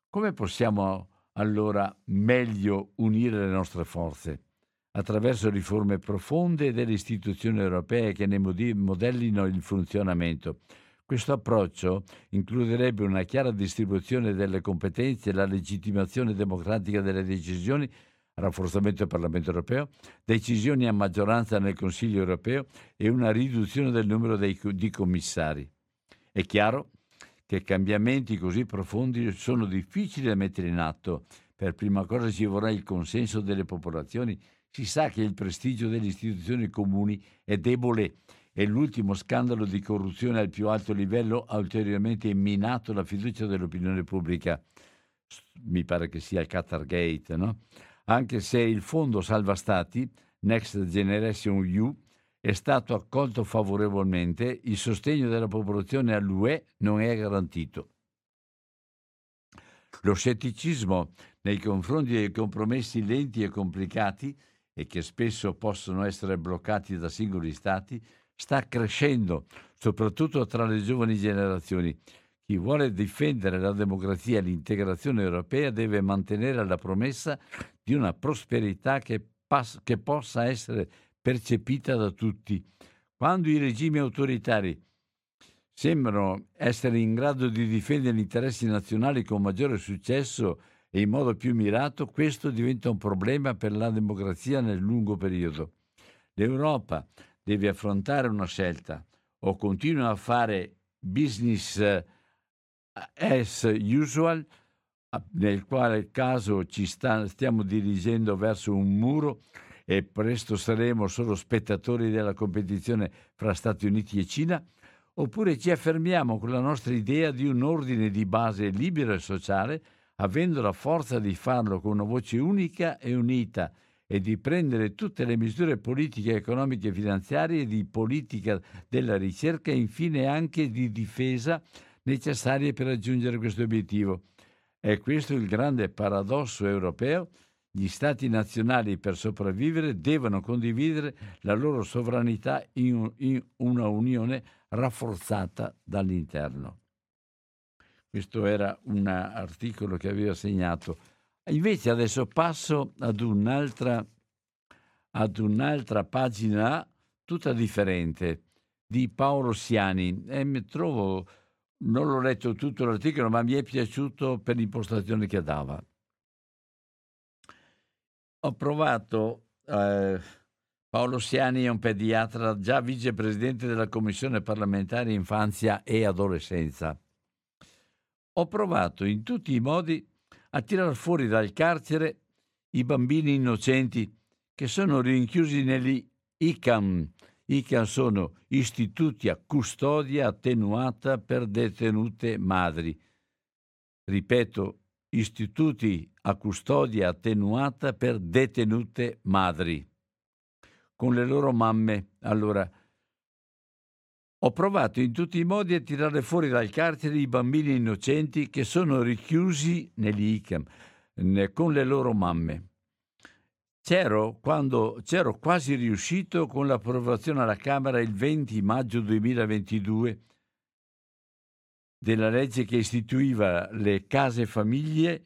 Come possiamo allora meglio unire le nostre forze? Attraverso riforme profonde delle istituzioni europee che ne modellino il funzionamento. Questo approccio includerebbe una chiara distribuzione delle competenze, la legittimazione democratica delle decisioni, rafforzamento del Parlamento europeo, decisioni a maggioranza nel Consiglio europeo e una riduzione del numero dei, di commissari. È chiaro che cambiamenti così profondi sono difficili da mettere in atto. Per prima cosa ci vorrà il consenso delle popolazioni. Si sa che il prestigio delle istituzioni comuni è debole e l'ultimo scandalo di corruzione al più alto livello ha ulteriormente minato la fiducia dell'opinione pubblica. Mi pare che sia il Qatar Gate, no? Anche se il fondo salva stati, Next Generation EU, è stato accolto favorevolmente, il sostegno della popolazione all'UE non è garantito. Lo scetticismo nei confronti dei compromessi lenti e complicati e che spesso possono essere bloccati da singoli stati sta crescendo, soprattutto tra le giovani generazioni. Chi vuole difendere la democrazia e l'integrazione europea deve mantenere la promessa di una prosperità che, pass- che possa essere percepita da tutti. Quando i regimi autoritari sembrano essere in grado di difendere gli interessi nazionali con maggiore successo e in modo più mirato, questo diventa un problema per la democrazia nel lungo periodo. L'Europa deve affrontare una scelta o continua a fare business eh, as usual, nel quale caso ci sta, stiamo dirigendo verso un muro e presto saremo solo spettatori della competizione fra Stati Uniti e Cina, oppure ci affermiamo con la nostra idea di un ordine di base libero e sociale, avendo la forza di farlo con una voce unica e unita e di prendere tutte le misure politiche, economiche e finanziarie di politica della ricerca e infine anche di difesa necessarie per raggiungere questo obiettivo. È questo il grande paradosso europeo gli Stati nazionali per sopravvivere devono condividere la loro sovranità in, in una unione rafforzata dall'interno. Questo era un articolo che avevo segnato. Invece adesso passo ad un'altra, ad un'altra pagina tutta differente di Paolo Siani e mi trovo, non l'ho letto tutto l'articolo, ma mi è piaciuto per l'impostazione che dava ho provato, eh, Paolo Siani è un pediatra, già vicepresidente della Commissione parlamentare Infanzia e Adolescenza. Ho provato in tutti i modi a tirar fuori dal carcere i bambini innocenti che sono rinchiusi negli ICAM. ICAM sono istituti a custodia attenuata per detenute madri. Ripeto, istituti a custodia attenuata per detenute madri, con le loro mamme. Allora, ho provato in tutti i modi a tirare fuori dal carcere i bambini innocenti che sono richiusi negli ICAM con le loro mamme. C'ero, quando, c'ero quasi riuscito con l'approvazione alla Camera il 20 maggio 2022 della legge che istituiva le case famiglie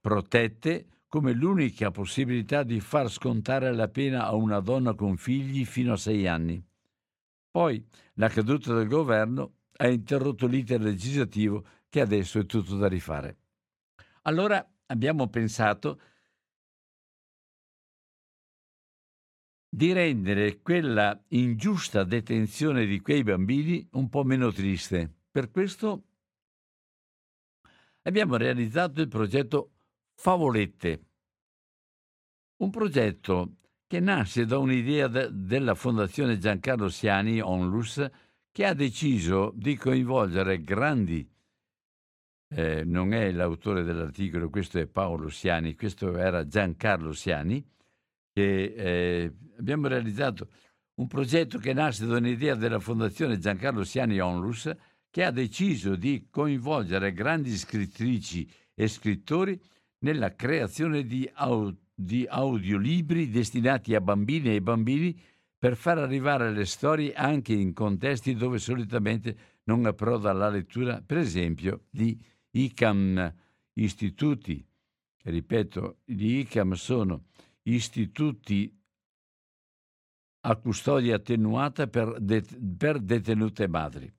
protette come l'unica possibilità di far scontare la pena a una donna con figli fino a sei anni. Poi la caduta del governo ha interrotto l'iter legislativo che adesso è tutto da rifare. Allora abbiamo pensato di rendere quella ingiusta detenzione di quei bambini un po' meno triste. Per questo abbiamo realizzato il progetto Favolette, un progetto che nasce da un'idea de- della Fondazione Giancarlo Siani Onlus che ha deciso di coinvolgere grandi eh, non è l'autore dell'articolo, questo è Paolo Siani, questo era Giancarlo Siani, che eh, abbiamo realizzato un progetto che nasce da un'idea della Fondazione Giancarlo Siani Onlus che ha deciso di coinvolgere grandi scrittrici e scrittori nella creazione di, au- di audiolibri destinati a bambine e bambini per far arrivare le storie anche in contesti dove solitamente non approda la lettura, per esempio di ICAM, istituti, ripeto, gli ICAM sono istituti a custodia attenuata per, det- per detenute madri.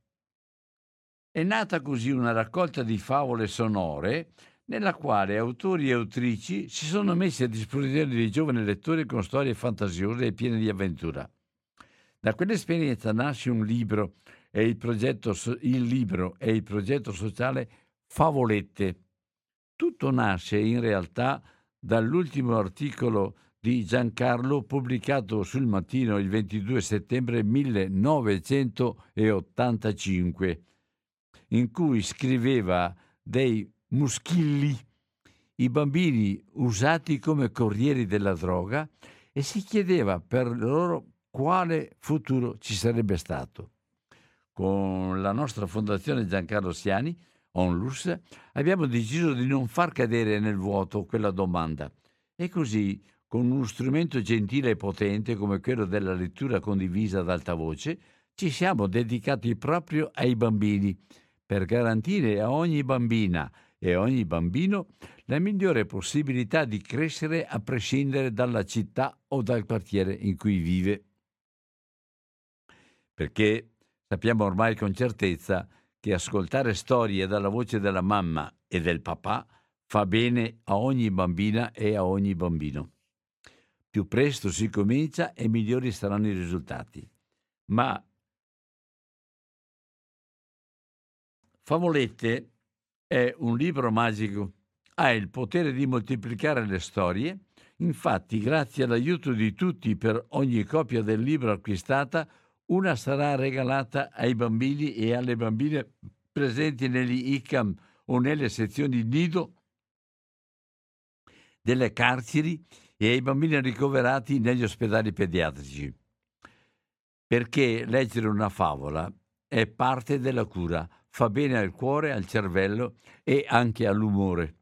È nata così una raccolta di favole sonore nella quale autori e autrici si sono messi a disposizione dei giovani lettori con storie fantasiose e piene di avventura. Da quell'esperienza nasce un libro e il, progetto, il libro e il progetto sociale Favolette. Tutto nasce in realtà dall'ultimo articolo di Giancarlo pubblicato sul mattino il 22 settembre 1985, in cui scriveva dei muschilli, i bambini usati come corrieri della droga, e si chiedeva per loro quale futuro ci sarebbe stato. Con la nostra fondazione Giancarlo Siani, Onlus, abbiamo deciso di non far cadere nel vuoto quella domanda e così con uno strumento gentile e potente come quello della lettura condivisa ad alta voce, ci siamo dedicati proprio ai bambini, per garantire a ogni bambina e a ogni bambino la migliore possibilità di crescere a prescindere dalla città o dal quartiere in cui vive. Perché sappiamo ormai con certezza che ascoltare storie dalla voce della mamma e del papà fa bene a ogni bambina e a ogni bambino. Più presto si comincia e migliori saranno i risultati. Ma Favolette è un libro magico, ha il potere di moltiplicare le storie, infatti grazie all'aiuto di tutti per ogni copia del libro acquistata, una sarà regalata ai bambini e alle bambine presenti negli ICAM o nelle sezioni nido delle carceri e ai bambini ricoverati negli ospedali pediatrici. Perché leggere una favola è parte della cura, fa bene al cuore, al cervello e anche all'umore.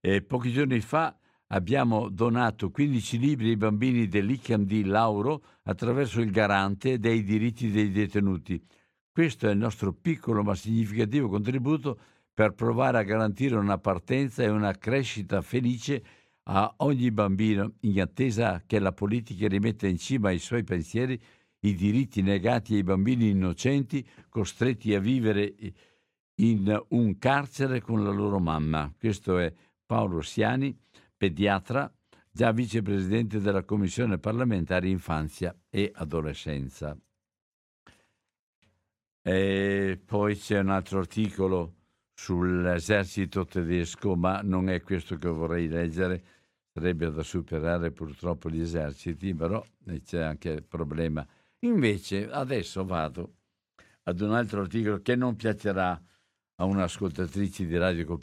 E pochi giorni fa abbiamo donato 15 libri ai bambini dell'ICAM di Lauro attraverso il garante dei diritti dei detenuti. Questo è il nostro piccolo ma significativo contributo per provare a garantire una partenza e una crescita felice a ogni bambino in attesa che la politica rimetta in cima ai suoi pensieri i diritti negati ai bambini innocenti costretti a vivere in un carcere con la loro mamma. Questo è Paolo Siani, pediatra, già vicepresidente della Commissione parlamentare Infanzia e Adolescenza. E poi c'è un altro articolo sull'esercito tedesco, ma non è questo che vorrei leggere, sarebbe da superare purtroppo gli eserciti, però c'è anche il problema. Invece adesso vado ad un altro articolo che non piacerà a un'ascoltatrice di radio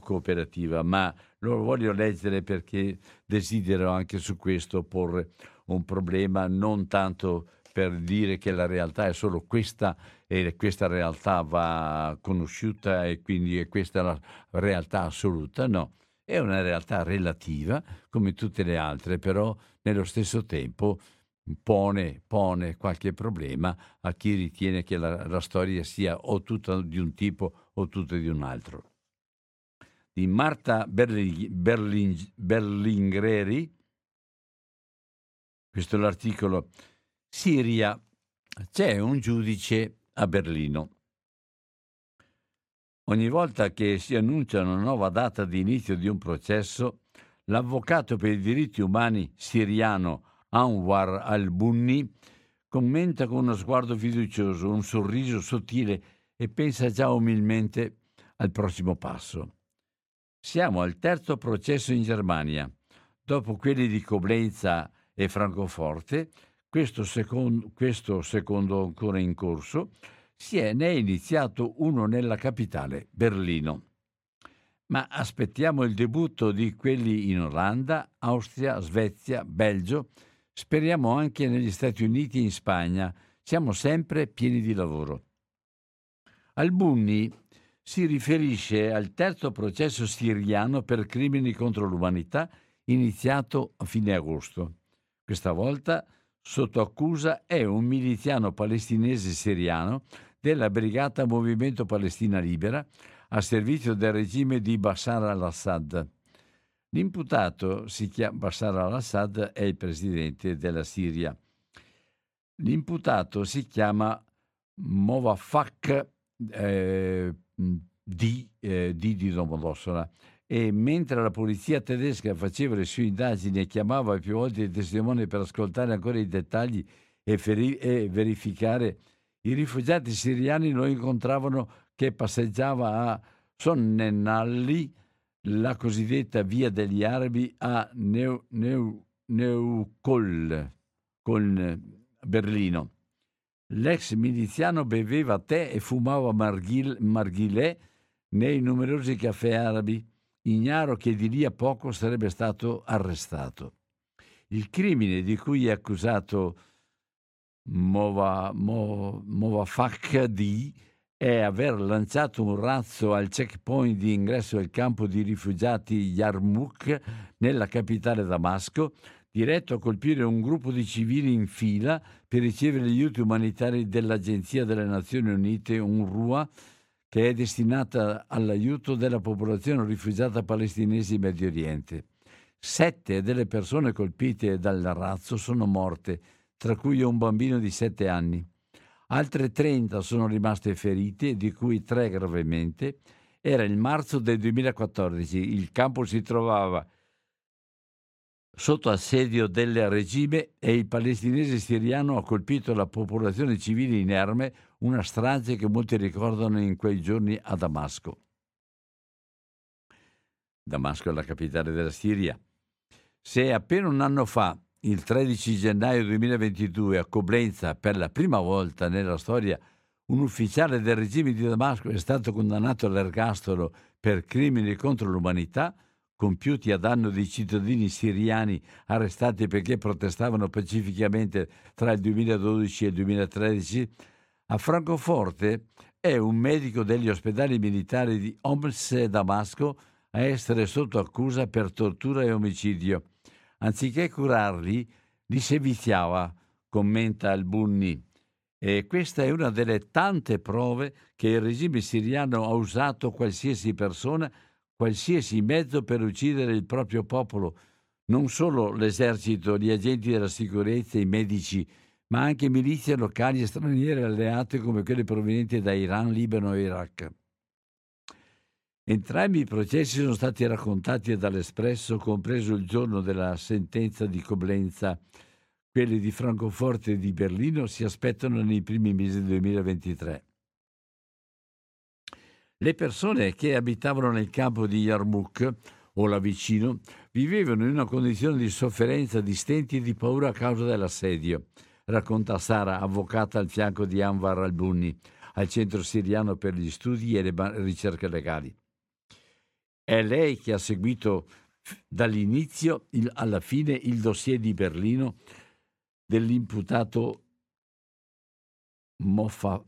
cooperativa, ma lo voglio leggere perché desidero anche su questo porre un problema, non tanto per dire che la realtà è solo questa e questa realtà va conosciuta e quindi è questa la realtà assoluta, no, è una realtà relativa come tutte le altre, però nello stesso tempo pone, pone qualche problema a chi ritiene che la, la storia sia o tutta di un tipo o tutta di un altro. Di Marta Berling, Berling, Berlingreri, questo è l'articolo Siria, c'è un giudice a Berlino. Ogni volta che si annuncia una nuova data di inizio di un processo, l'avvocato per i diritti umani siriano Anwar al-Bunni commenta con uno sguardo fiducioso, un sorriso sottile e pensa già umilmente al prossimo passo. Siamo al terzo processo in Germania. Dopo quelli di Coblenza e Francoforte, questo secondo, questo secondo ancora in corso, si è, ne è iniziato uno nella capitale, Berlino. Ma aspettiamo il debutto di quelli in Olanda, Austria, Svezia, Belgio, speriamo anche negli Stati Uniti e in Spagna. Siamo sempre pieni di lavoro. Albuni si riferisce al terzo processo siriano per crimini contro l'umanità iniziato a fine agosto. Questa volta sotto accusa è un miliziano palestinese siriano della Brigata Movimento Palestina Libera a servizio del regime di Bashar al-Assad. L'imputato si chiama Bashar al-Assad è il presidente della Siria. L'imputato si chiama Movafak eh, D, eh, D di Domodossola e mentre la polizia tedesca faceva le sue indagini e chiamava più volte i testimoni per ascoltare ancora i dettagli e, feri- e verificare, i rifugiati siriani lo incontravano che passeggiava a Sonnenalli, la cosiddetta via degli arabi a Neu, Neu, con Berlino. L'ex miliziano beveva tè e fumava marghil, marghilè nei numerosi caffè arabi, ignaro che di lì a poco sarebbe stato arrestato. Il crimine di cui è accusato Mova, Mo, Movafak D è aver lanciato un razzo al checkpoint di ingresso al campo di rifugiati Yarmouk nella capitale Damasco, diretto a colpire un gruppo di civili in fila per ricevere gli aiuti umanitari dell'Agenzia delle Nazioni Unite, UNRWA, che è destinata all'aiuto della popolazione rifugiata palestinese in Medio Oriente. Sette delle persone colpite dal razzo sono morte, tra cui un bambino di sette anni. Altre 30 sono rimaste ferite, di cui tre gravemente. Era il marzo del 2014. Il campo si trovava sotto assedio del regime e il palestinese siriano ha colpito la popolazione civile inerme, una strage che molti ricordano in quei giorni a Damasco. Damasco è la capitale della Siria. Se appena un anno fa il 13 gennaio 2022 a Coblenza, per la prima volta nella storia, un ufficiale del regime di Damasco è stato condannato all'ergastolo per crimini contro l'umanità compiuti a danno dei cittadini siriani arrestati perché protestavano pacificamente tra il 2012 e il 2013, a Francoforte è un medico degli ospedali militari di Homs e Damasco a essere sotto accusa per tortura e omicidio anziché curarli, li seviziava, commenta Al-Bunni. E questa è una delle tante prove che il regime siriano ha usato qualsiasi persona, qualsiasi mezzo per uccidere il proprio popolo, non solo l'esercito, gli agenti della sicurezza, i medici, ma anche milizie locali e straniere alleate come quelle provenienti da Iran, Libano e Iraq. Entrambi i processi sono stati raccontati dall'Espresso, compreso il giorno della sentenza di Coblenza. Quelli di Francoforte e di Berlino si aspettano nei primi mesi del 2023. Le persone che abitavano nel campo di Yarmouk o là vicino vivevano in una condizione di sofferenza, di stenti e di paura a causa dell'assedio, racconta Sara, avvocata al fianco di Anwar al-Bunni, al Centro Siriano per gli Studi e le Ricerche Legali. È lei che ha seguito dall'inizio il, alla fine il dossier di Berlino dell'imputato Mofa,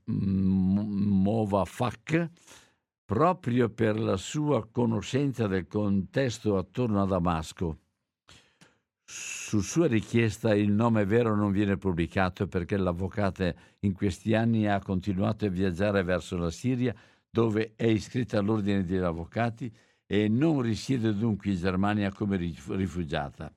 Movafak proprio per la sua conoscenza del contesto attorno a Damasco. Su sua richiesta il nome vero non viene pubblicato perché l'avvocata in questi anni ha continuato a viaggiare verso la Siria dove è iscritta all'ordine degli avvocati e non risiede dunque in Germania come rifugiata.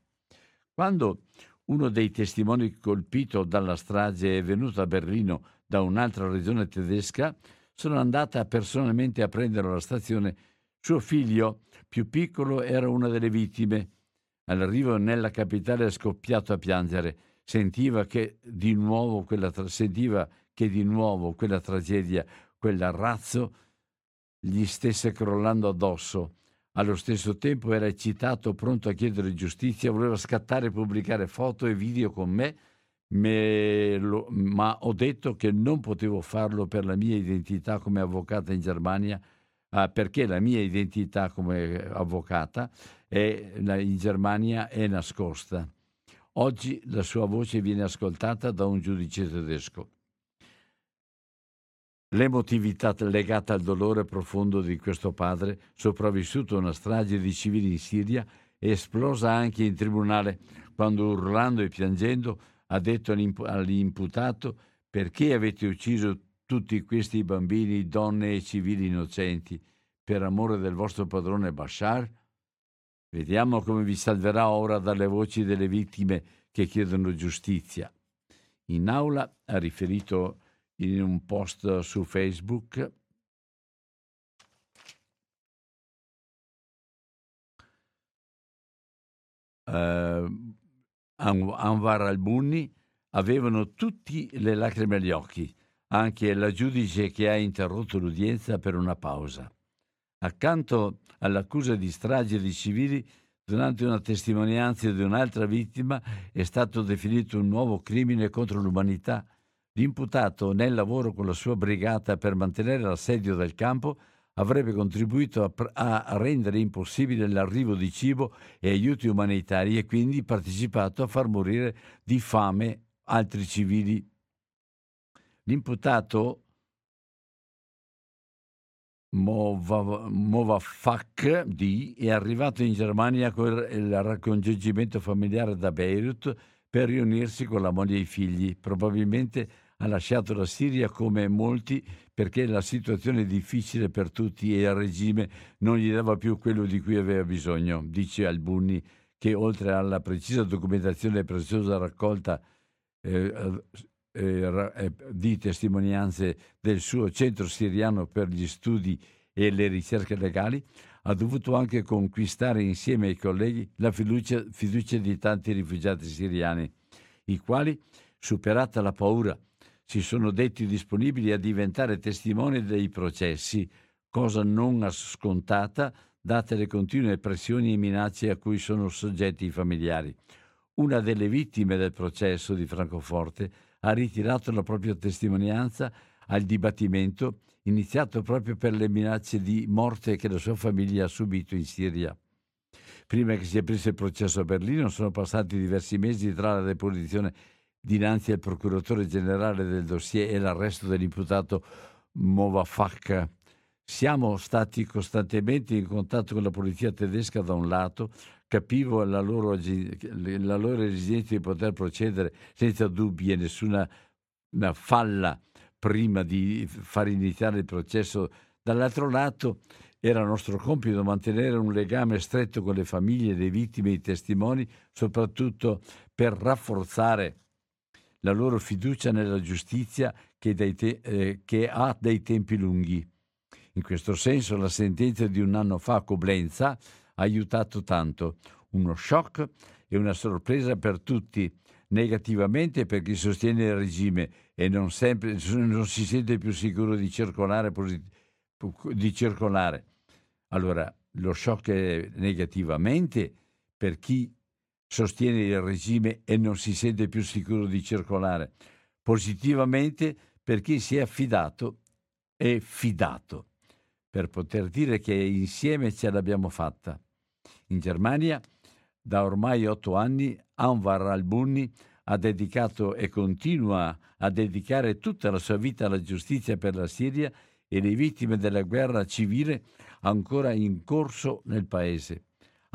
Quando uno dei testimoni colpito dalla strage è venuto a Berlino da un'altra regione tedesca, sono andata personalmente a prendere alla stazione. Suo figlio, più piccolo, era una delle vittime. All'arrivo nella capitale è scoppiato a piangere. Sentiva che di nuovo quella, tra- che di nuovo quella tragedia, quel razzo, gli stesse crollando addosso. Allo stesso tempo era eccitato, pronto a chiedere giustizia, voleva scattare e pubblicare foto e video con me lo, ma ho detto che non potevo farlo per la mia identità come avvocata in Germania, ah, perché la mia identità come avvocata è, in Germania è nascosta. Oggi la sua voce viene ascoltata da un giudice tedesco. L'emotività legata al dolore profondo di questo padre, sopravvissuto a una strage di civili in Siria, esplosa anche in tribunale quando urlando e piangendo ha detto all'imputato perché avete ucciso tutti questi bambini, donne e civili innocenti per amore del vostro padrone Bashar? Vediamo come vi salverà ora dalle voci delle vittime che chiedono giustizia. In aula ha riferito in un post su Facebook uh, Anwar al-Bunni avevano tutti le lacrime agli occhi, anche la giudice che ha interrotto l'udienza per una pausa. Accanto all'accusa di strage di civili, durante una testimonianza di un'altra vittima è stato definito un nuovo crimine contro l'umanità. L'imputato, nel lavoro con la sua brigata per mantenere l'assedio del campo, avrebbe contribuito a, a, rendere impossibile l'arrivo di cibo e aiuti umanitari e quindi partecipato a far morire di fame altri civili. L'imputato Movafak D è arrivato in Germania con il raccongiungimento familiare da Beirut per riunirsi con la moglie e i figli. Probabilmente ha lasciato la Siria come molti perché la situazione è difficile per tutti e il regime non gli dava più quello di cui aveva bisogno, dice Albuni, che oltre alla precisa documentazione e preziosa raccolta eh, eh, eh, di testimonianze del suo centro siriano per gli studi e le ricerche legali, ha dovuto anche conquistare insieme ai colleghi la fiducia, fiducia di tanti rifugiati siriani, i quali, superata la paura, si sono detti disponibili a diventare testimoni dei processi, cosa non scontata date le continue pressioni e minacce a cui sono soggetti i familiari. Una delle vittime del processo di Francoforte ha ritirato la propria testimonianza al dibattimento iniziato proprio per le minacce di morte che la sua famiglia ha subito in Siria. Prima che si aprisse il processo a Berlino sono passati diversi mesi tra la deposizione dinanzi al procuratore generale del dossier e l'arresto dell'imputato Movafak. Siamo stati costantemente in contatto con la polizia tedesca da un lato, capivo la loro, esigenza di poter procedere senza dubbi e nessuna falla prima di far iniziare il processo. Dall'altro lato era nostro compito mantenere un legame stretto con le famiglie dei vittime e i testimoni, soprattutto per rafforzare la loro fiducia nella giustizia che, te- eh, che, ha dei tempi lunghi. In questo senso la sentenza di un anno fa a Coblenza ha aiutato tanto. Uno shock e una sorpresa per tutti, negativamente per chi sostiene il regime e non, sempre, non si sente più sicuro di circolare, di circolare. Allora, lo shock è negativamente per chi sostiene il regime e non si sente più sicuro di circolare. Positivamente per chi si è affidato e fidato, per poter dire che insieme ce l'abbiamo fatta. In Germania, da ormai otto anni, Anwar al-Bunni ha dedicato e continua a dedicare tutta la sua vita alla giustizia per la Siria e le vittime della guerra civile ancora in corso nel paese.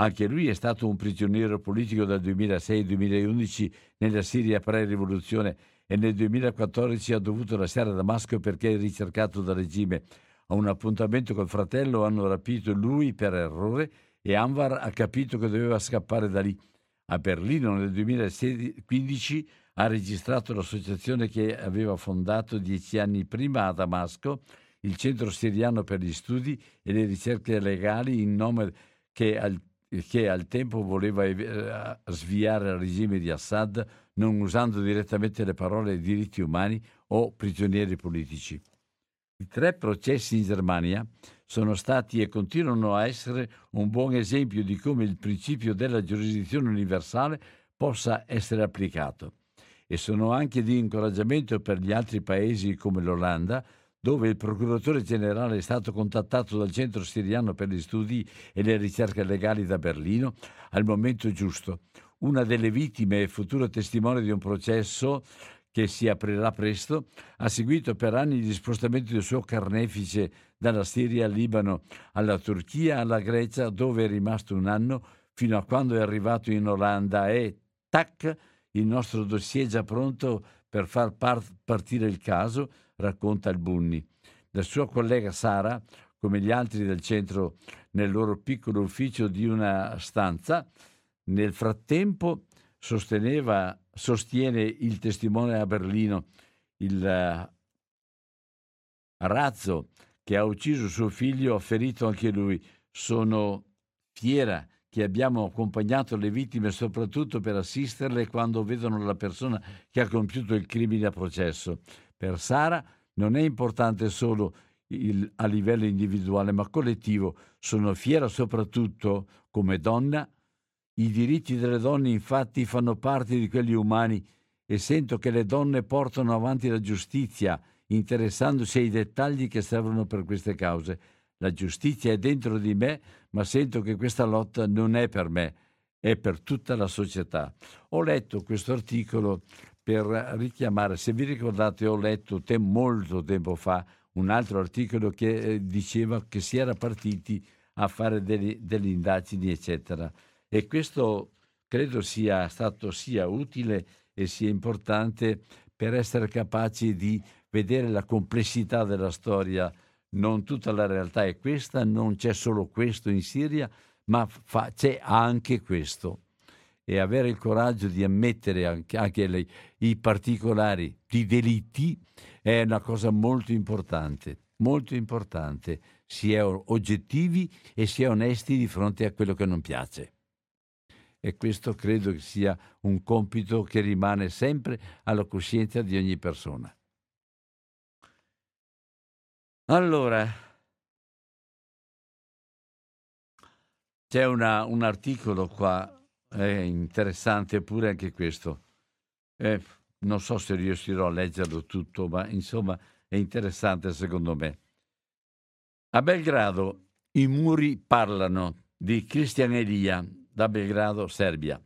Anche lui è stato un prigioniero politico dal 2006-2011 nella Siria pre-rivoluzione e nel 2014 ha dovuto lasciare Damasco perché è ricercato dal regime. A un appuntamento col fratello hanno rapito lui per errore e Anwar ha capito che doveva scappare da lì. A Berlino nel 2015 ha registrato l'associazione che aveva fondato dieci anni prima a Damasco, il Centro Siriano per gli Studi e le Ricerche Legali in nome che al che al tempo voleva eh, sviare il regime di Assad non usando direttamente le parole diritti umani o prigionieri politici. I tre processi in Germania sono stati e continuano a essere un buon esempio di come il principio della giurisdizione universale possa essere applicato e sono anche di incoraggiamento per gli altri paesi come l'Olanda, dove il procuratore generale è stato contattato dal Centro Siriano per gli Studi e le Ricerche Legali da Berlino al momento giusto. Una delle vittime e futura testimone di un processo che si aprirà presto, ha seguito per anni gli spostamenti del suo carnefice dalla Siria al Libano, alla Turchia, alla Grecia, dove è rimasto un anno, fino a quando è arrivato in Olanda e, tac, il nostro dossier è già pronto per far part- partire il caso, racconta il Bunni. La sua collega Sara, come gli altri del centro nel loro piccolo ufficio di una stanza, nel frattempo sosteneva, sostiene il testimone a Berlino, il uh, razzo che ha ucciso suo figlio ha ferito anche lui. Sono fiera che abbiamo accompagnato le vittime soprattutto per assisterle quando vedono la persona che ha compiuto il crimine a processo. Per Sara non è importante solo il, a livello individuale ma collettivo. Sono fiera soprattutto come donna. I diritti delle donne infatti fanno parte di quelli umani e sento che le donne portano avanti la giustizia interessandosi ai dettagli che servono per queste cause. La giustizia è dentro di me, ma sento che questa lotta non è per me, è per tutta la società. Ho letto questo articolo per richiamare, se vi ricordate, ho letto te molto tempo fa un altro articolo che eh, diceva che si era partiti a fare delle, delle indagini, eccetera. E questo credo sia stato sia utile e sia importante per essere capaci di vedere la complessità della storia. Non tutta la realtà è questa, non c'è solo questo in Siria, ma fa, c'è anche questo. E avere il coraggio di ammettere anche, anche le, i particolari di delitti è una cosa molto importante, molto importante. Si è oggettivi e si è onesti di fronte a quello che non piace. E questo credo che sia un compito che rimane sempre alla coscienza di ogni persona. Allora, c'è una, un articolo qua, è interessante pure anche questo. Eh, non so se riuscirò a leggerlo tutto, ma insomma è interessante secondo me. A Belgrado i muri parlano di Cristian Elia da Belgrado, Serbia.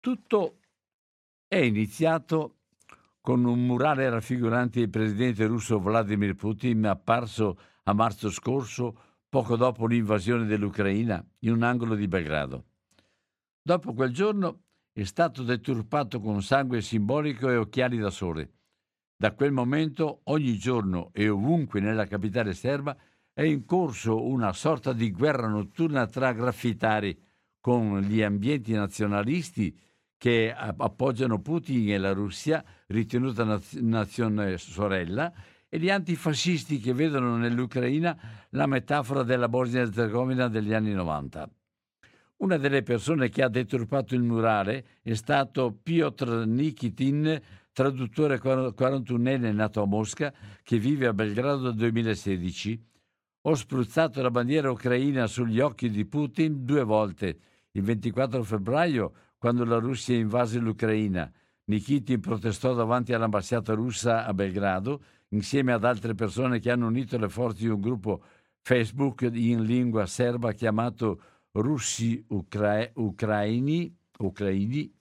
Tutto è iniziato con un murale raffigurante il presidente russo Vladimir Putin apparso a marzo scorso, poco dopo l'invasione dell'Ucraina, in un angolo di Belgrado. Dopo quel giorno è stato deturpato con sangue simbolico e occhiali da sole. Da quel momento, ogni giorno e ovunque nella capitale serba, è in corso una sorta di guerra notturna tra graffitari con gli ambienti nazionalisti che appoggiano Putin e la Russia, ritenuta nazione sorella, e gli antifascisti che vedono nell'Ucraina la metafora della Bosnia-Herzegovina degli anni 90. Una delle persone che ha deturpato il murale è stato Piotr Nikitin, traduttore 41enne nato a Mosca, che vive a Belgrado dal 2016. Ho spruzzato la bandiera ucraina sugli occhi di Putin due volte, il 24 febbraio quando la Russia invase l'Ucraina. Nikitin protestò davanti all'ambasciata russa a Belgrado insieme ad altre persone che hanno unito le forze di un gruppo Facebook in lingua serba chiamato Russi Ucra- Ucraini, Ucraini,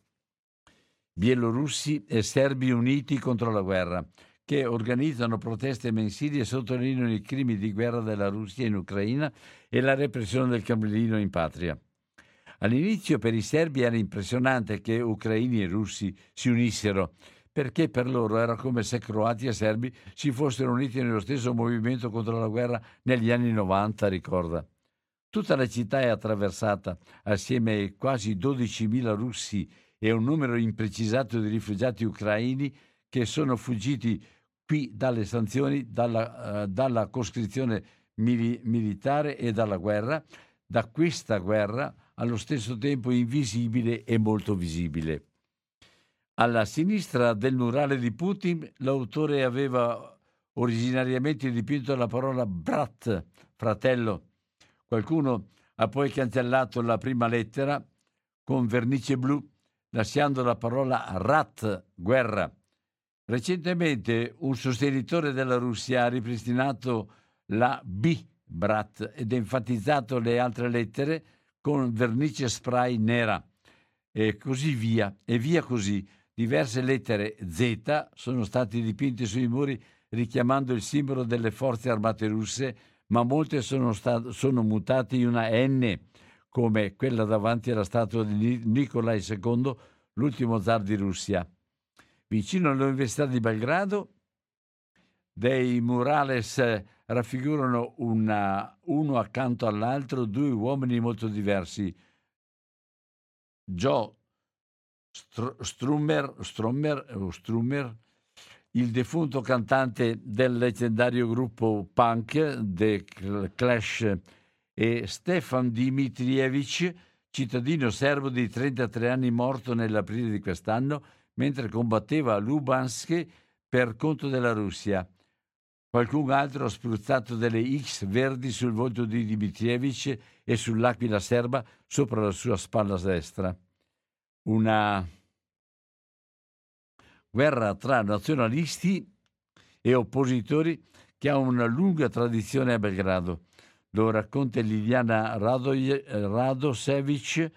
Bielorussi e Serbi Uniti contro la guerra, che organizzano proteste mensili e sottolineano i crimini di guerra della Russia in Ucraina e la repressione del Cremlino in patria. All'inizio per i serbi era impressionante che ucraini e russi si unissero, perché per loro era come se croati e serbi si fossero uniti nello stesso movimento contro la guerra negli anni 90, ricorda. Tutta la città è attraversata, assieme ai quasi 12.000 russi e un numero imprecisato di rifugiati ucraini che sono fuggiti qui dalle sanzioni, dalla, uh, dalla coscrizione mili- militare e dalla guerra, da questa guerra allo stesso tempo invisibile e molto visibile. Alla sinistra del murale di Putin l'autore aveva originariamente dipinto la parola brat, fratello. Qualcuno ha poi cancellato la prima lettera con vernice blu, lasciando la parola rat, guerra. Recentemente un sostenitore della Russia ha ripristinato la B, brat, ed enfatizzato le altre lettere con vernice spray nera e così via, e via così. Diverse lettere Z sono state dipinte sui muri richiamando il simbolo delle forze armate russe, ma molte sono, stat- sono mutate in una N, come quella davanti alla statua di Nicolai II, l'ultimo zar di Russia. Vicino all'Università di Belgrado, dei murales raffigurano una, uno accanto all'altro due uomini molto diversi. Joe Strummer, Strummer, Strummer, il defunto cantante del leggendario gruppo punk The Clash e Stefan Dimitrievich, cittadino serbo di 33 anni morto nell'aprile di quest'anno mentre combatteva a Lubansk per conto della Russia. Qualcun altro ha spruzzato delle X verdi sul volto di Dimitrievich e sull'aquila serba sopra la sua spalla destra. Una guerra tra nazionalisti e oppositori che ha una lunga tradizione a Belgrado. Lo racconta Liliana Radosevic,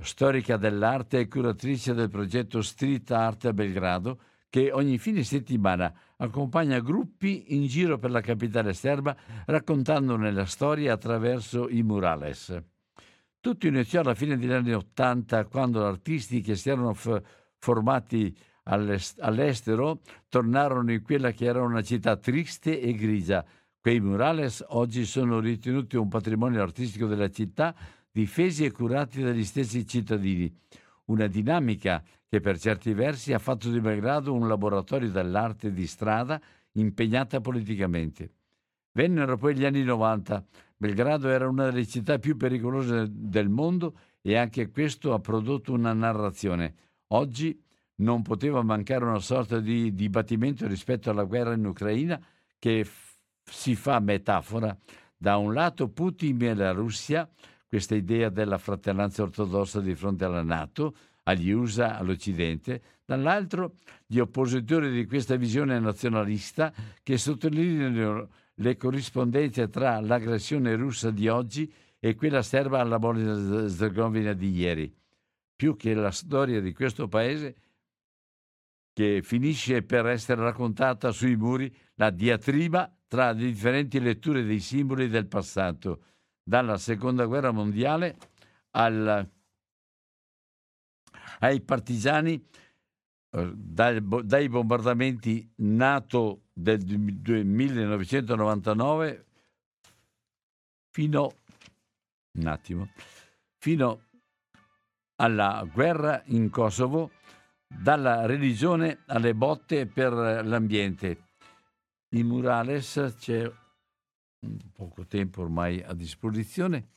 storica dell'arte e curatrice del progetto Street Art a Belgrado, che ogni fine settimana accompagna gruppi in giro per la capitale serba raccontandone la storia attraverso i murales. Tutto iniziò alla fine degli anni Ottanta quando artisti che si erano f- formati all'estero tornarono in quella che era una città triste e grigia. Quei murales oggi sono ritenuti un patrimonio artistico della città difesi e curati dagli stessi cittadini. Una dinamica che per certi versi ha fatto di Belgrado un laboratorio dell'arte di strada impegnata politicamente. Vennero poi gli anni 90. Belgrado era una delle città più pericolose del mondo e anche questo ha prodotto una narrazione. Oggi non poteva mancare una sorta di dibattimento rispetto alla guerra in Ucraina che f- si fa metafora. Da un lato Putin e la Russia questa idea della fratellanza ortodossa di fronte alla Nato, agli USA, all'Occidente, dall'altro gli oppositori di questa visione nazionalista che sottolineano le corrispondenze tra l'aggressione russa di oggi e quella serba alla Bosnia-Herzegovina di ieri. Più che la storia di questo paese che finisce per essere raccontata sui muri la diatriba tra le differenti letture dei simboli del passato dalla seconda guerra mondiale al, ai partigiani eh, dai, dai, bombardamenti NATO del 1999 fino, un attimo, fino alla guerra in Kosovo, dalla religione alle botte per l'ambiente. In Murales c'è poco tempo ormai a disposizione,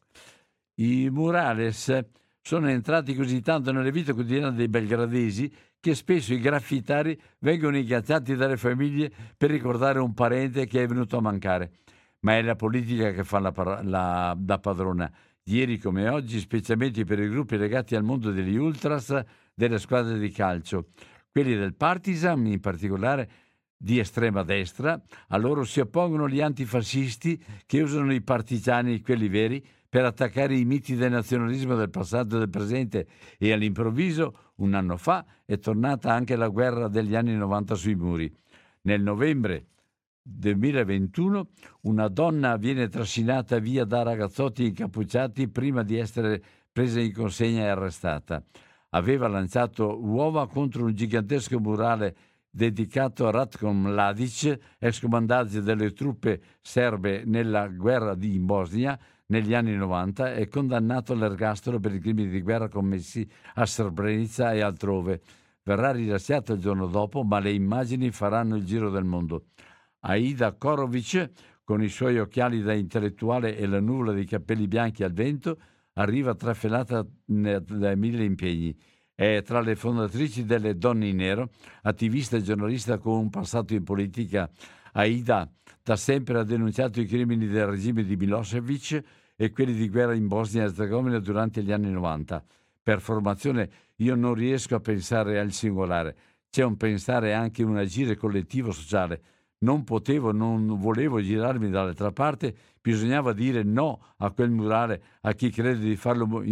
i murales sono entrati così tanto nelle vite quotidiane dei belgradesi che spesso i graffitari vengono ingaggiati dalle famiglie per ricordare un parente che è venuto a mancare. Ma è la politica che fa la, la, da padrona. Ieri come oggi, specialmente per i gruppi legati al mondo degli ultras delle squadre di calcio. Quelli del Partizan in particolare di estrema destra, a loro si oppongono gli antifascisti che usano i partigiani, quelli veri, per attaccare i miti del nazionalismo del passato e del presente e all'improvviso, un anno fa, è tornata anche la guerra degli anni 90 sui muri. Nel novembre 2021 una donna viene trascinata via da ragazzotti incappucciati prima di essere presa in consegna e arrestata. Aveva lanciato uova contro un gigantesco murale dedicato a Ratko Mladic, ex comandante delle truppe serbe nella guerra di Bosnia negli anni 90 e condannato all'ergastolo per i crimini di guerra commessi a Srebrenica e altrove. Verrà rilasciato il giorno dopo, ma le immagini faranno il giro del mondo. Aida Korovic, con i suoi occhiali da intellettuale e la nuvola dei capelli bianchi al vento, arriva trafelata dai mille impegni. È tra le fondatrici delle Donne in Nero, attivista e giornalista con un passato in politica. Aida da sempre ha denunciato i crimini del regime di Milosevic e quelli di guerra in Bosnia e Herzegovina durante gli anni 90. Per formazione io non riesco a pensare al singolare, c'è un pensare anche un agire collettivo sociale non potevo, non volevo girarmi dall'altra parte, bisognava dire no a quel murale, a chi crede di farlo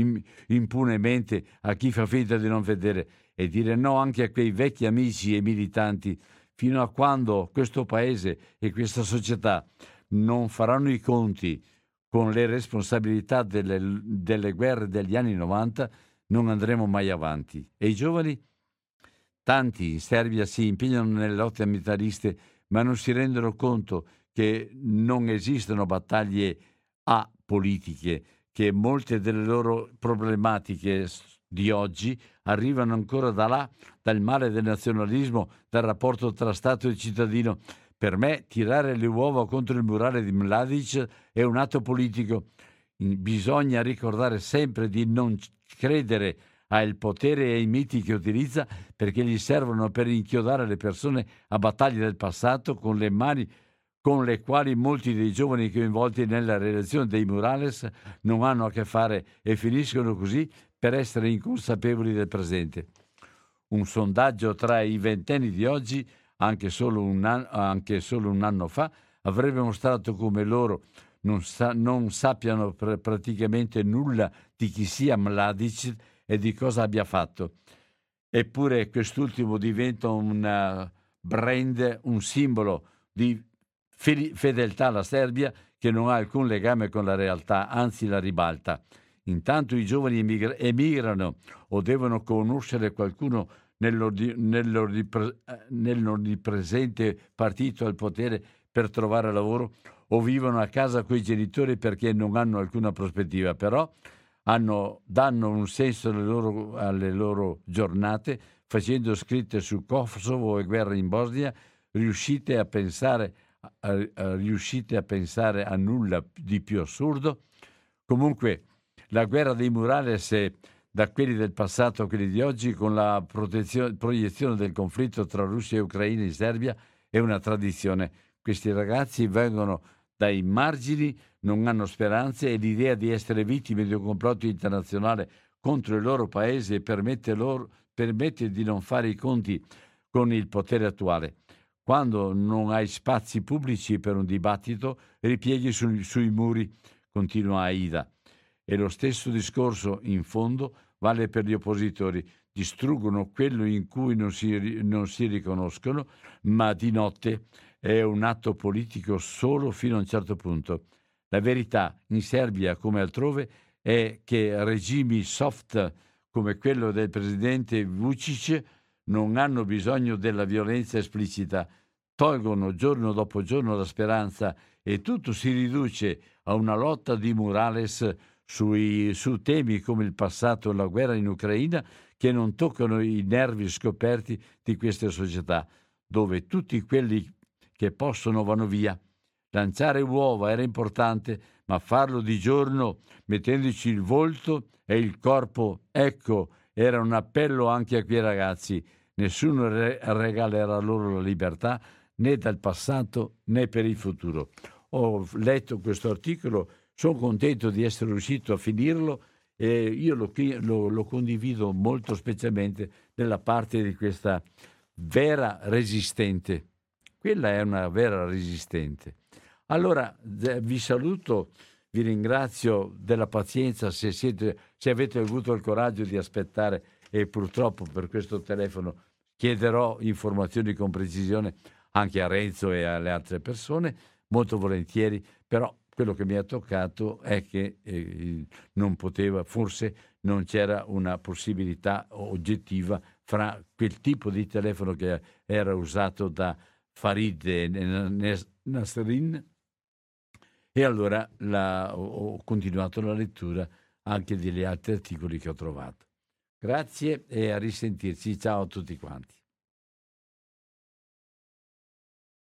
impunemente, a chi fa finta di non vedere. e dire no anche a quei vecchi amici e militanti fino a quando questo paese e questa società non faranno i conti con le responsabilità delle, delle guerre degli anni 90, non andremo mai avanti. E i giovani? Tanti in Serbia si impegnano nelle lotte militariste, ma non si rendono conto che non esistono battaglie apolitiche, che molte delle loro problematiche di oggi arrivano ancora da là, dal male del nazionalismo, dal rapporto tra Stato e cittadino. Per me tirare le uova contro il murale di Mladic è un atto politico. Bisogna ricordare sempre di non credere al potere e ai miti che utilizza perché gli servono per inchiodare le persone a battaglie del passato con le mani con le quali molti dei giovani coinvolti nella redazione dei murales non hanno a che fare e finiscono così per essere inconsapevoli del presente. Un sondaggio tra i ventenni di oggi, anche solo un anno, anche solo un anno fa, avrebbe mostrato come loro non, sa, non sappiano pr- praticamente nulla di chi sia Mladic e di cosa abbia fatto. Eppure quest'ultimo diventa un brand, un simbolo di fedeltà alla Serbia che non ha alcun legame con la realtà, anzi la ribalta. Intanto i giovani emigra- emigrano o devono conoscere qualcuno nell'onnipresente partito al potere per trovare lavoro o vivono a casa con i genitori perché non hanno alcuna prospettiva, però hanno, danno un senso alle loro, alle loro giornate facendo scritte su Kosovo e guerra in Bosnia, riuscite a pensare a, a, riuscite a pensare a nulla di più assurdo? Comunque, la guerra dei murales da quelli del passato a quelli di oggi, con la proiezione del conflitto tra Russia e Ucraina in Serbia, è una tradizione. Questi ragazzi vengono dai margini, non hanno speranze e l'idea di essere vittime di un complotto internazionale contro il loro paese permette, loro, permette di non fare i conti con il potere attuale. Quando non hai spazi pubblici per un dibattito, ripieghi su, sui muri, continua Aida. E lo stesso discorso, in fondo, vale per gli oppositori. Distruggono quello in cui non si, non si riconoscono, ma di notte è un atto politico solo fino a un certo punto. La verità, in Serbia come altrove, è che regimi soft come quello del presidente Vucic non hanno bisogno della violenza esplicita, tolgono giorno dopo giorno la speranza e tutto si riduce a una lotta di Morales sui, su temi come il passato e la guerra in Ucraina che non toccano i nervi scoperti di queste società, dove tutti quelli che possono vanno via. Lanciare uova era importante, ma farlo di giorno mettendoci il volto e il corpo, ecco, era un appello anche a quei ragazzi. Nessuno re- regalerà loro la libertà né dal passato né per il futuro. Ho letto questo articolo, sono contento di essere riuscito a finirlo e io lo, lo, lo condivido molto specialmente nella parte di questa vera resistente. Quella è una vera resistente. Allora vi saluto, vi ringrazio della pazienza se, siete, se avete avuto il coraggio di aspettare e purtroppo per questo telefono chiederò informazioni con precisione anche a Renzo e alle altre persone, molto volentieri, però quello che mi ha toccato è che eh, non poteva, forse non c'era una possibilità oggettiva fra quel tipo di telefono che era usato da Farid e Nasrin e allora la, ho continuato la lettura anche degli altri articoli che ho trovato. Grazie e a risentirci. Ciao a tutti quanti.